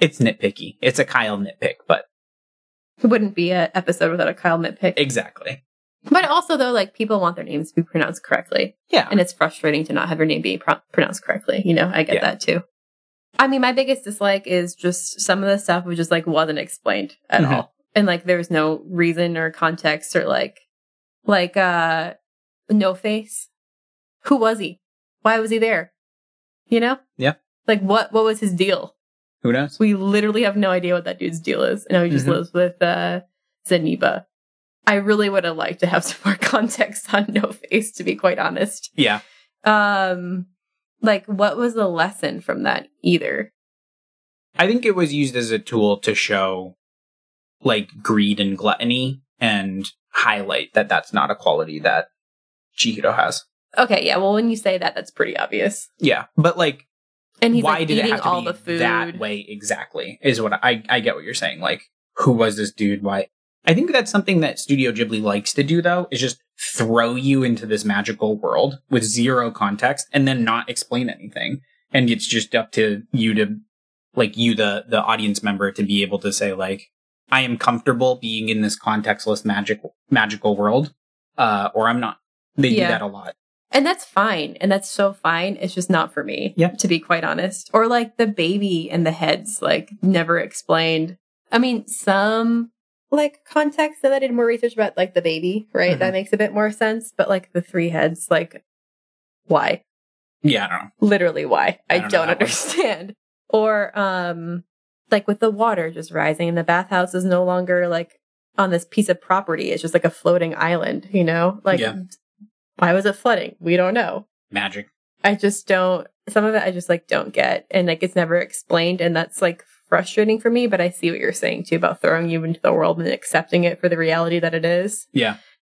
It's nitpicky. It's a Kyle nitpick, but It wouldn't be an episode without a Kyle nitpick. Exactly. But also, though, like people want their names to be pronounced correctly, Yeah. and it's frustrating to not have your name be pro- pronounced correctly. You know, I get Yeah. that too. I mean, my biggest dislike is just some of the stuff which just like wasn't explained at Mhm. all, and like there was no reason or context or like, like uh, no face. Who was he? Why was he there? You know? Yeah. Like what? What was his deal? Who knows? We literally have no idea what that dude's deal is, and how he just Mhm. lives with uh, Zeniba. I really would have liked to have some more context on No Face, to be quite honest. Yeah. Um, like, what was the lesson from that either? I think it was used as a tool to show like greed and gluttony and highlight that that's not a quality that Chihiro has. Okay, yeah. Well, when you say that, that's pretty obvious. Yeah. But like And he's why like did it have to all be the food. that way exactly is what I I get what you're saying. Like who was this dude? Why? I think that's something that Studio Ghibli likes to do though, is just throw you into this magical world with zero context and then not explain anything. And it's just up to you to like you the the audience member to be able to say like I am comfortable being in this contextless magic magical world uh or I'm not. They Yeah. do that a lot. And that's fine. And that's so fine. It's just not for me, Yeah. to be quite honest. Or like the baby and the heads, like never explained. I mean, some like context that I did more research about, like the baby, right? Mhm. That makes a bit more sense. But like the three heads, like why? Yeah, I don't know. Literally why? I I, don't don't, that one. understand. Or um like with the water just rising and the bathhouse is no longer like on this piece of property. It's just like a floating island, you know? Like Yeah. why was it flooding? We don't know. Magic. I just don't some of it I just like don't get and like it's never explained and that's like frustrating for me, but I see what you're saying too about throwing you into the world and accepting it for the reality that it is. Yeah.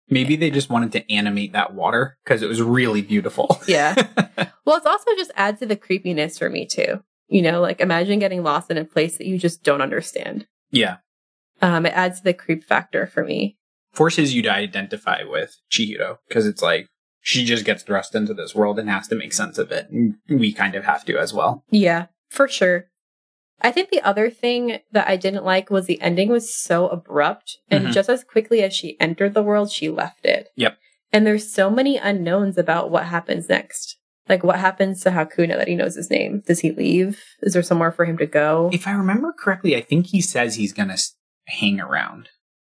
Maybe they just wanted to animate that water because it was really beautiful. Yeah. well, it's also just adds to the creepiness for me too. You know, like imagine getting lost in a place that you just don't understand. yeah. Um, it adds to the creep factor for me. Forces you to identify with Chihiro because it's like she just gets thrust into this world and has to make sense of it. And we kind of have to as well. Yeah, for sure. I think the other thing that I didn't like was the ending was so abrupt and Mhm. just as quickly as she entered the world, she left it. Yep. And there's so many unknowns about what happens next. Like what happens to Haku now that he knows his name? Does he leave? Is there somewhere for him to go? If I remember correctly, I think he says he's going to hang around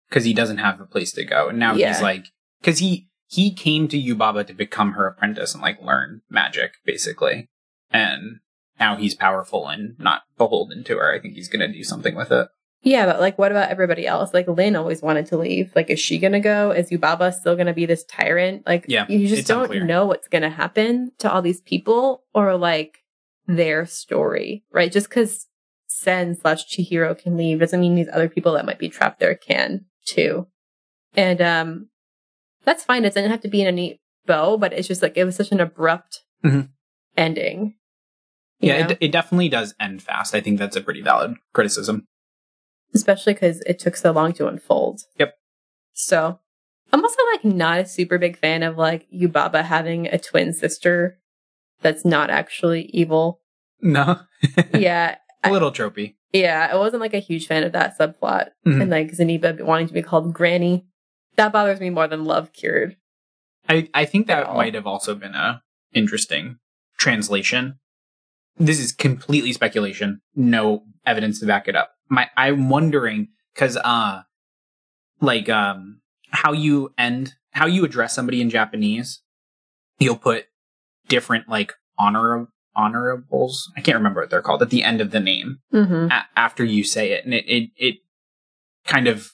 because he doesn't have a place to go. And now he's like, because he, he came to Yubaba to become her apprentice and like learn magic basically. And now he's powerful and not beholden to her. I think he's going to do something with it. Yeah, but like, what about everybody else? Like, Lin always wanted to leave. Like, is she gonna go? Is Yubaba still gonna be this tyrant? Like, Yeah, you just don't unclear. know what's gonna happen to all these people or like their story, right? Just because Sen slash Chihiro can leave doesn't mean these other people that might be trapped there can too. And um, that's fine. It doesn't have to be in a neat bow, but it's just like it was such an abrupt Mhm. ending. You Yeah, know? it, it definitely does end fast. I think that's a pretty valid criticism. especially because it took so long to unfold. Yep. So I'm also like not a super big fan of like Yubaba having a twin sister that's not actually evil. No, yeah. a little tropey. Yeah. I wasn't like a huge fan of that subplot. Mhm. And like Zeniba wanting to be called Granny. That bothers me more than Love Cured. I, I think that might have also been a interesting translation. This is completely speculation, no evidence to back it up. My I'm wondering because uh like um how you end how you address somebody in Japanese, you'll put different like honor honorables. I can't remember what they're called at the end of the name. Mm-hmm. a- after you say it, and it, it it kind of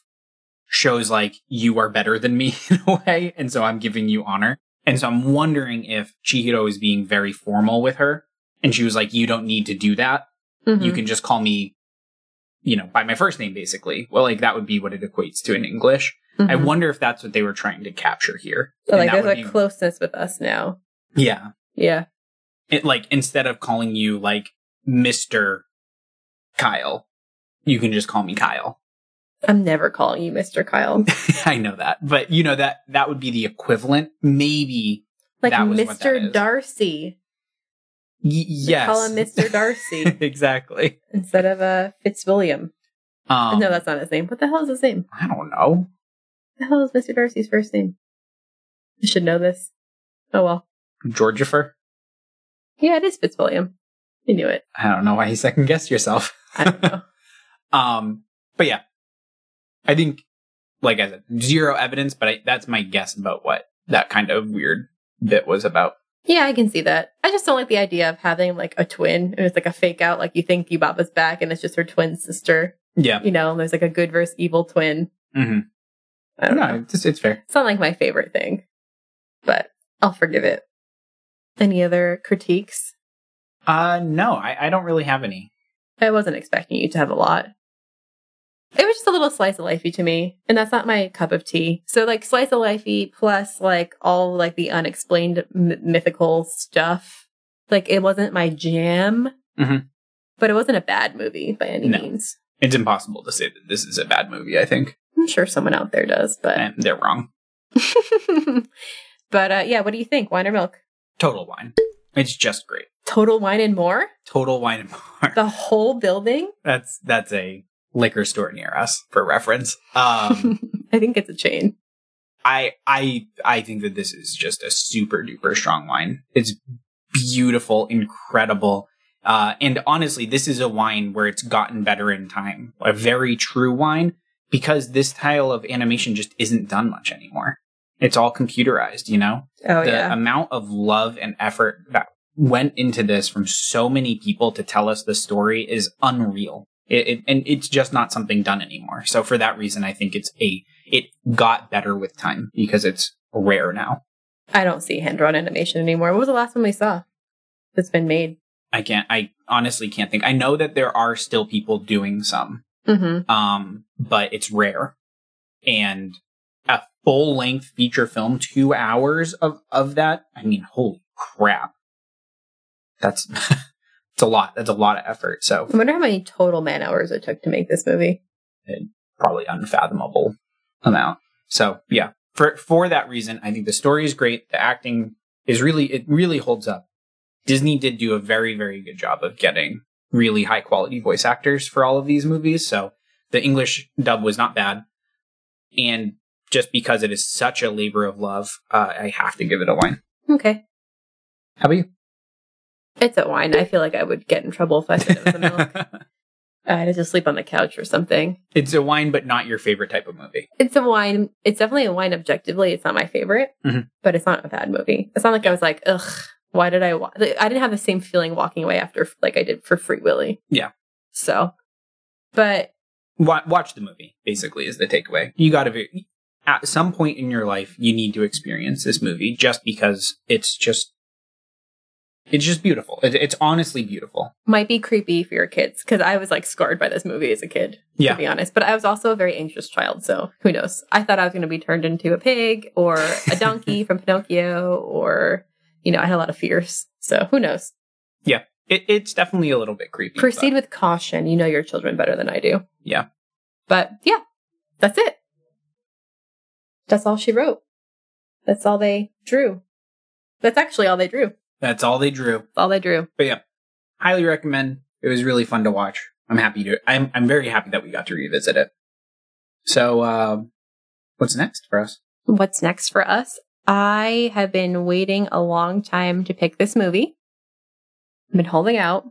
shows like you are better than me in a way, and so I'm giving you honor. And so I'm wondering if Chihiro is being very formal with her, and she was like, "You don't need to do that. Mm-hmm. You can just call me, you know, by my first name, basically." Well, like that would be what it equates to in English. I wonder if that's what they were trying to capture here. So, like there's a be- closeness with us now. yeah, Yeah. it, like instead of calling you like Mister Kyle, you can just call me Kyle. I'm never calling you Mr. Kyle. I know that, but you know that that would be the equivalent. Maybe Like That was what that Mr. Darcy. Y- yes, Call him Mr. Darcy exactly. instead of uh, Fitzwilliam. Um, no, that's not his name. What the hell is his name? I don't know. the hell is Mr. Darcy's first name? I should know this. Oh well. Georgifer. Yeah, it is Fitzwilliam. You knew it. I don't know why you second guessed yourself. I don't know. um, but yeah, I think, like I said, zero evidence, but I, that's my guess about what that kind of weird bit was about. Yeah, I can see that. I just don't like the idea of having like a twin and it's like a fake out, like you think Yubaba's back and it's just her twin sister, Yeah. you know, there's like a good versus evil twin. Mm-hmm. I don't know. No, it's, it's fair. It's not like my favorite thing, but I'll forgive it. Any other critiques? Uh, no, I, I don't really have any. I wasn't expecting you to have a lot. It was just a little slice of lifey to me, and that's not my cup of tea. So, like slice of lifey plus like all like the unexplained m- mythical stuff. Like it wasn't my jam, Mhm. but it wasn't a bad movie by any No. means. It's impossible to say that this is a bad movie, I think. I'm sure someone out there does, but And they're wrong. but uh, yeah, what do you think? Wine or milk? Total wine. It's just great. Total wine and more. Total wine and more. The whole building. That's that's a liquor store near us for reference. Um I think it's a chain. I I I think that this is just a super duper strong wine. It's beautiful, incredible. Uh, and honestly, this is a wine where it's gotten better in time. A very true wine because this style of animation just isn't done much anymore. It's all computerized, you know? Oh the yeah. amount of love and effort that went into this from so many people to tell us the story is unreal. It, it, and it's just not something done anymore. So for that reason, I think it's a it got better with time because it's rare now. I don't see hand drawn animation anymore. What was the last one we saw that's been made? I can't. I honestly can't think. I know that there are still people doing some, Mm-hmm. um, but it's rare. And a full length feature film, two hours of of that. I mean, holy crap! That's it's a lot. That's a lot of effort. So I wonder how many total man hours it took to make this movie. probably unfathomable amount. So yeah, for for that reason, I think the story is great. The acting is really it really holds up. Disney did do a very very good job of getting really high quality voice actors for all of these movies. So the English dub was not bad, and just because it is such a labor of love, uh, I have to give it a wine. Okay. How about you? It's a wine. I feel like I would get in trouble if I said it was a milk. I'd have to sleep on the couch or something. it's a wine, but not your favorite type of movie. It's a wine. It's definitely a wine objectively. It's not my favorite, Mhm. but it's not a bad movie. It's not like I was like, ugh, why did I wa-? I didn't have the same feeling walking away after like I did for Free Willy. Yeah. So, but watch the movie basically is the takeaway you gotta be at some point in your life you need to experience this movie just because it's just it's just beautiful it, it's honestly beautiful might be creepy for your kids because I was like scarred by this movie as a kid, Yeah. to be honest. But I was also a very anxious child, so who knows? I thought I was going to be turned into a pig or a donkey from Pinocchio, or you know, I had a lot of fears. So who knows? Yeah, it, it's definitely a little bit creepy Proceed but- with caution. You know your children better than I do. Yeah. But yeah, that's it. That's all she wrote. That's all they drew. That's actually all they drew. That's all they drew That's all they drew. but yeah highly recommend it was really fun to watch i'm happy to i'm, I'm very happy that we got to revisit it so uh, what's next for us What's next for us? I have been waiting a long time to pick this movie. I've been holding out.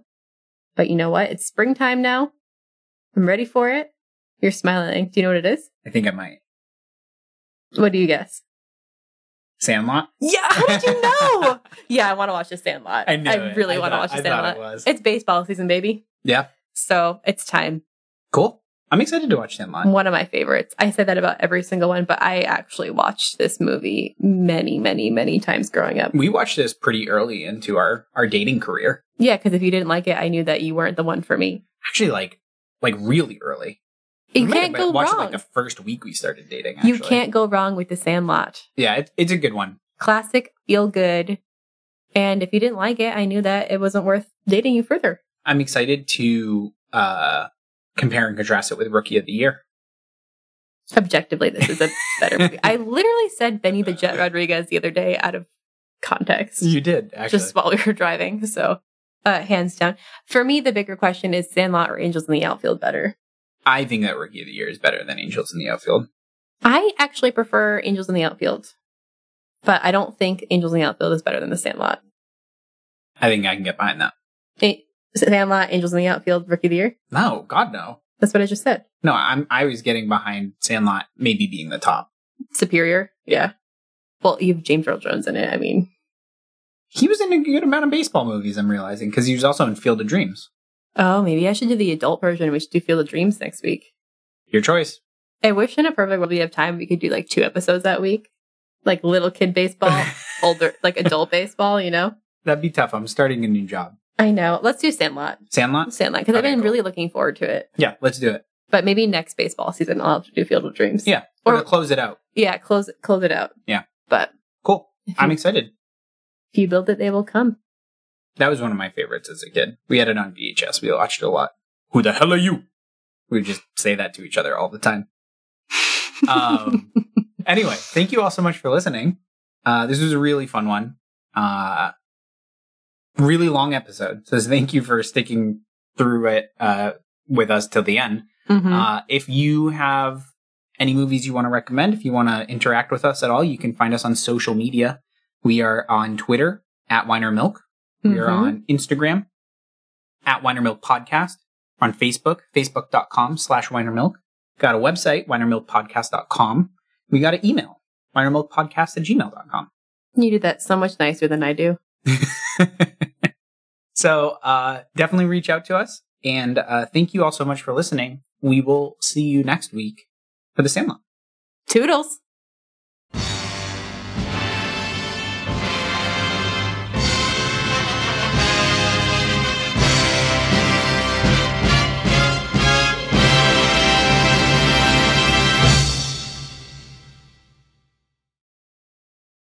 But you know what? It's springtime now. I'm ready for it. You're smiling. Do you know what it is? i think i might What do you guess? Sandlot Yeah, how did you know? yeah, I want to watch The Sandlot. I knew it. really want to watch The Sandlot. it was. It's baseball season, baby. yeah So it's time. cool i'm excited to watch sandlot One of my favorites. I say that about every single one, but I actually watched this movie many, many, many times growing up. we watched this pretty early into our our dating career Yeah, because if you didn't like it, I knew that you weren't the one for me. actually like like really early You can't go watched it, wrong. like the first week we started dating actually. You can't go wrong with The Sandlot. yeah it, it's a good one Classic, feel good. And if you didn't like it, I knew that it wasn't worth dating you further. i'm excited to uh compare and contrast it with rookie of the year Objectively, this is a better movie. I literally said Benny the Jet Rodriguez the other day out of context. you did actually just while we were driving. So, uh, hands down. For me, the bigger question is Sandlot or Angels in the Outfield better? I think that Rookie of the Year is better than Angels in the Outfield. I actually prefer Angels in the Outfield, but I don't think Angels in the Outfield is better than The Sandlot. I think I can get behind that. A- Sandlot, Angels in the Outfield, Rookie of the Year. No, God no. That's what I just said. No, I'm I was getting behind Sandlot maybe being the top. Superior. Yeah. Well, you have James Earl Jones in it. I mean, He was in a good amount of baseball movies, I'm realizing, because he was also in Field of Dreams. Oh, maybe I should do the adult version. We should do Field of Dreams next week. Your choice. I wish in a perfect world we have time we could do like two episodes that week, like little kid baseball, older like adult baseball. You know. That'd be tough. I'm starting a new job. I know. Let's do Sandlot. Sandlot? Sandlot because I've been cool. really looking forward to it. Yeah, let's do it. But maybe next baseball season I'll have to do Field of Dreams. Yeah. Or close it out. Yeah. Close it. Close it out. Yeah. But Cool. I'm excited. if you build it, they will come. That was one of my favorites as a kid. We had it on VHS. We watched it a lot. Who the hell are you? We would just say that to each other all the time. Um, anyway, thank you all so much for listening. Uh, this was a really fun one. Uh, really long episode. So thank you for sticking through it uh, with us till the end. Mhm. Uh, if you have any movies you want to recommend, if you want to interact with us at all, you can find us on social media. We are on Twitter at Winer Milk. We are Mhm. on Instagram at Winermilk Podcast. We're on Facebook, facebook.com slash winermilk. Got a website, winermilkpodcast.com. We got an email, winermilkpodcast at gmail.com. You did that so much nicer than I do. so uh, definitely reach out to us. And uh, thank you all so much for listening. We will see you next week for the Sandlot. Toodles.